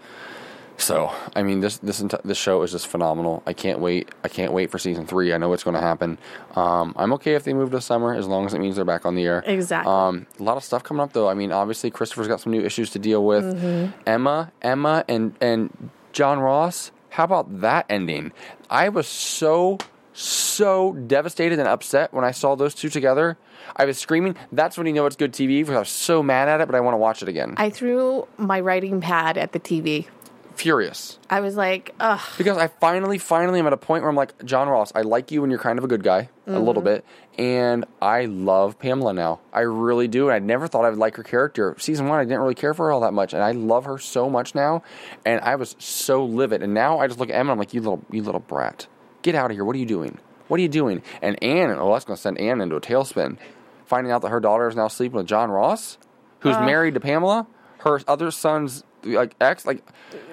So I mean this this enti- this show is just phenomenal. I can't wait. I can't wait for season three. I know it's going to happen. Um, I'm okay if they move to summer as long as it means they're back on the air. Exactly. Um, a lot of stuff coming up though. I mean, obviously Christopher's got some new issues to deal with. Mm-hmm. Emma, Emma, and and John Ross. How about that ending? I was so so devastated and upset when I saw those two together. I was screaming. That's when you know it's good TV because I was so mad at it, but I want to watch it again. I threw my writing pad at the TV. Furious. I was like, ugh. Because I finally, finally am at a point where I'm like, John Ross, I like you and you're kind of a good guy, a mm-hmm. little bit. And I love Pamela now. I really do. And I never thought I would like her character. Season one, I didn't really care for her all that much. And I love her so much now. And I was so livid. And now I just look at Emma and I'm like, you little, you little brat. Get out of here. What are you doing? What are you doing? And Ann, oh, that's going to send Ann into a tailspin. Finding out that her daughter is now sleeping with John Ross, who's uh-huh. married to Pamela, her other son's like ex. Like,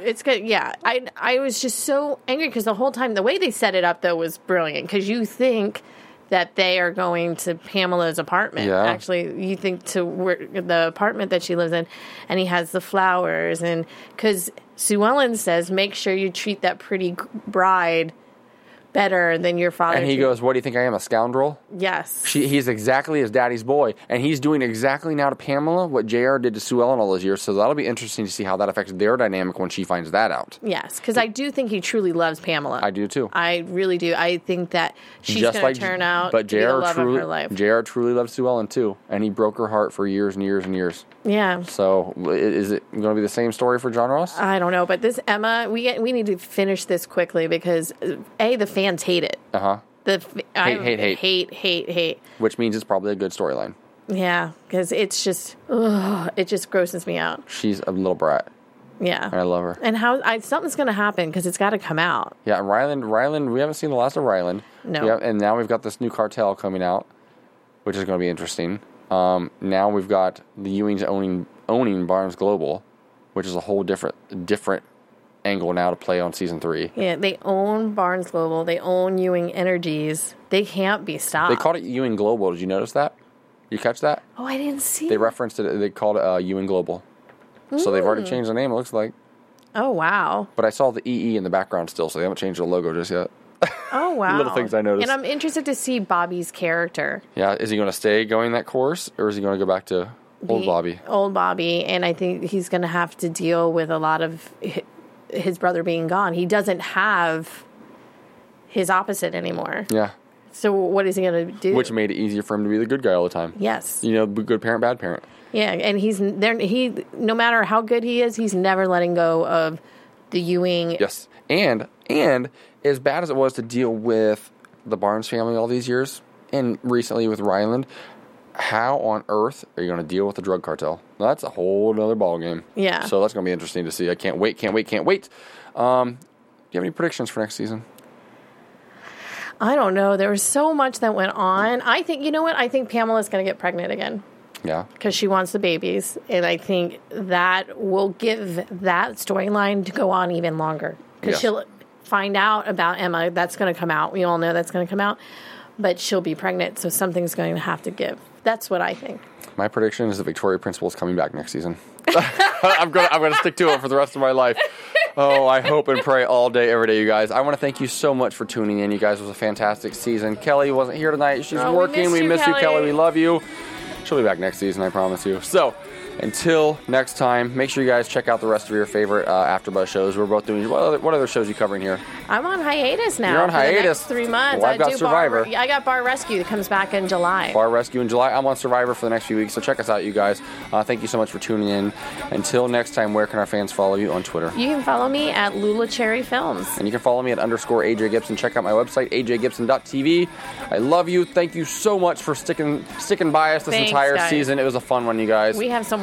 It's good. Yeah, I I was just so angry because the whole time the way they set it up though was brilliant because you think that they are going to Pamela's apartment. Yeah. Actually, you think to where, the apartment that she lives in, and he has the flowers and because Sue Ellen says make sure you treat that pretty bride better than your father. and he goes, "What do you think I am, a scoundrel?" yes, She, he's exactly his daddy's boy, and he's doing exactly now to Pamela what Jr. did to Sue Ellen all those years. So that'll be interesting to see how that affects their dynamic when she finds that out. yes, because I do think he truly loves Pamela. I do too. I really do. I think that she's going to turn out but the Jr. love truly, of her life. Jr. truly loves Sue Ellen too, and he broke her heart for years and years and years. yeah. So is it going to be the same story for John Ross? I don't know, but this Emma, we get, we need to finish this quickly because uh, a the fans hate it. Uh huh. The f- I hate, hate. hate, hate, hate. Which means it's probably a good storyline. Yeah, because it's just, ugh, it just grosses me out. She's a little brat, and I love her. and how I, something's going to happen because it's got to come out. Yeah, and Ryland, Ryland, we haven't seen the last of Ryland. No. Yeah, and now we've got this new cartel coming out, which is going to be interesting. Um, now we've got the Ewings owning owning Barnes Global, which is a whole different different angle now to play on season three. Yeah, they own Barnes Global. They own Ewing Energies. They can't be stopped. They called it Ewing Global. Did you notice that? You catch that? Oh, I didn't see. They referenced it. They called it uh, Ewing Global. So they've Hmm. already changed the name. It looks like, oh wow. but I saw the EE in the background still, so they haven't changed the logo just yet. Oh wow! Little things I noticed. and I'm interested to see Bobby's character. Yeah, is he going to stay going that course, or is he going to go back to old Bobby? Old Bobby, and I think he's going to have to deal with a lot of his brother being gone. He doesn't have his opposite anymore. Yeah, So what is he going to do? which made it easier for him to be the good guy all the time. yes, You know, good parent, bad parent. yeah, and he's there. He no matter how good he is, he's never letting go of the Ewing. Yes, and and as bad as it was to deal with the Barnes family all these years, and recently with Ryland, how on earth are you going to deal with the drug cartel? That's a whole other ball game. Yeah. So that's going to be interesting to see. I can't wait, can't wait, can't wait. Um, do you have any predictions for next season? I don't know. There was so much that went on. I think you know what? I think Pamela's going to get pregnant again. Yeah. because she wants the babies, and I think that will give that storyline to go on even longer because Yes. she'll find out about Emma. That's going to come out. We all know that's going to come out, but she'll be pregnant, so something's going to have to give. That's what I think. My prediction is that Victoria Principal is coming back next season. I'm gonna I'm gonna stick to it for the rest of my life. Oh, I hope and pray all day, every day, you guys. I want to thank you so much for tuning in. You guys it was a fantastic season. Kelly wasn't here tonight. She's Oh, we working. we you, miss you, Kelly. Kelly. We love you. She'll be back next season, I promise you. So, until next time, make sure you guys check out the rest of your favorite uh, AfterBuzz shows. We're both doing. What other, what other shows are you covering here? I'm on hiatus now. You're on hiatus. next three months. Well, I've I got do Survivor. Bar, I got Bar Rescue that comes back in July. Bar Rescue in July. I'm on Survivor for the next few weeks, so check us out, you guys. Uh, thank you so much for tuning in. Until next time, where can our fans follow you on Twitter? you can follow me at Lula Cherry Films. And you can follow me at underscore AJ Gibson. Check out my website, ajgibson.tv. I love you. Thank you so much for sticking sticking by us this Thanks, entire guys. season. It was a fun one, you guys. We have some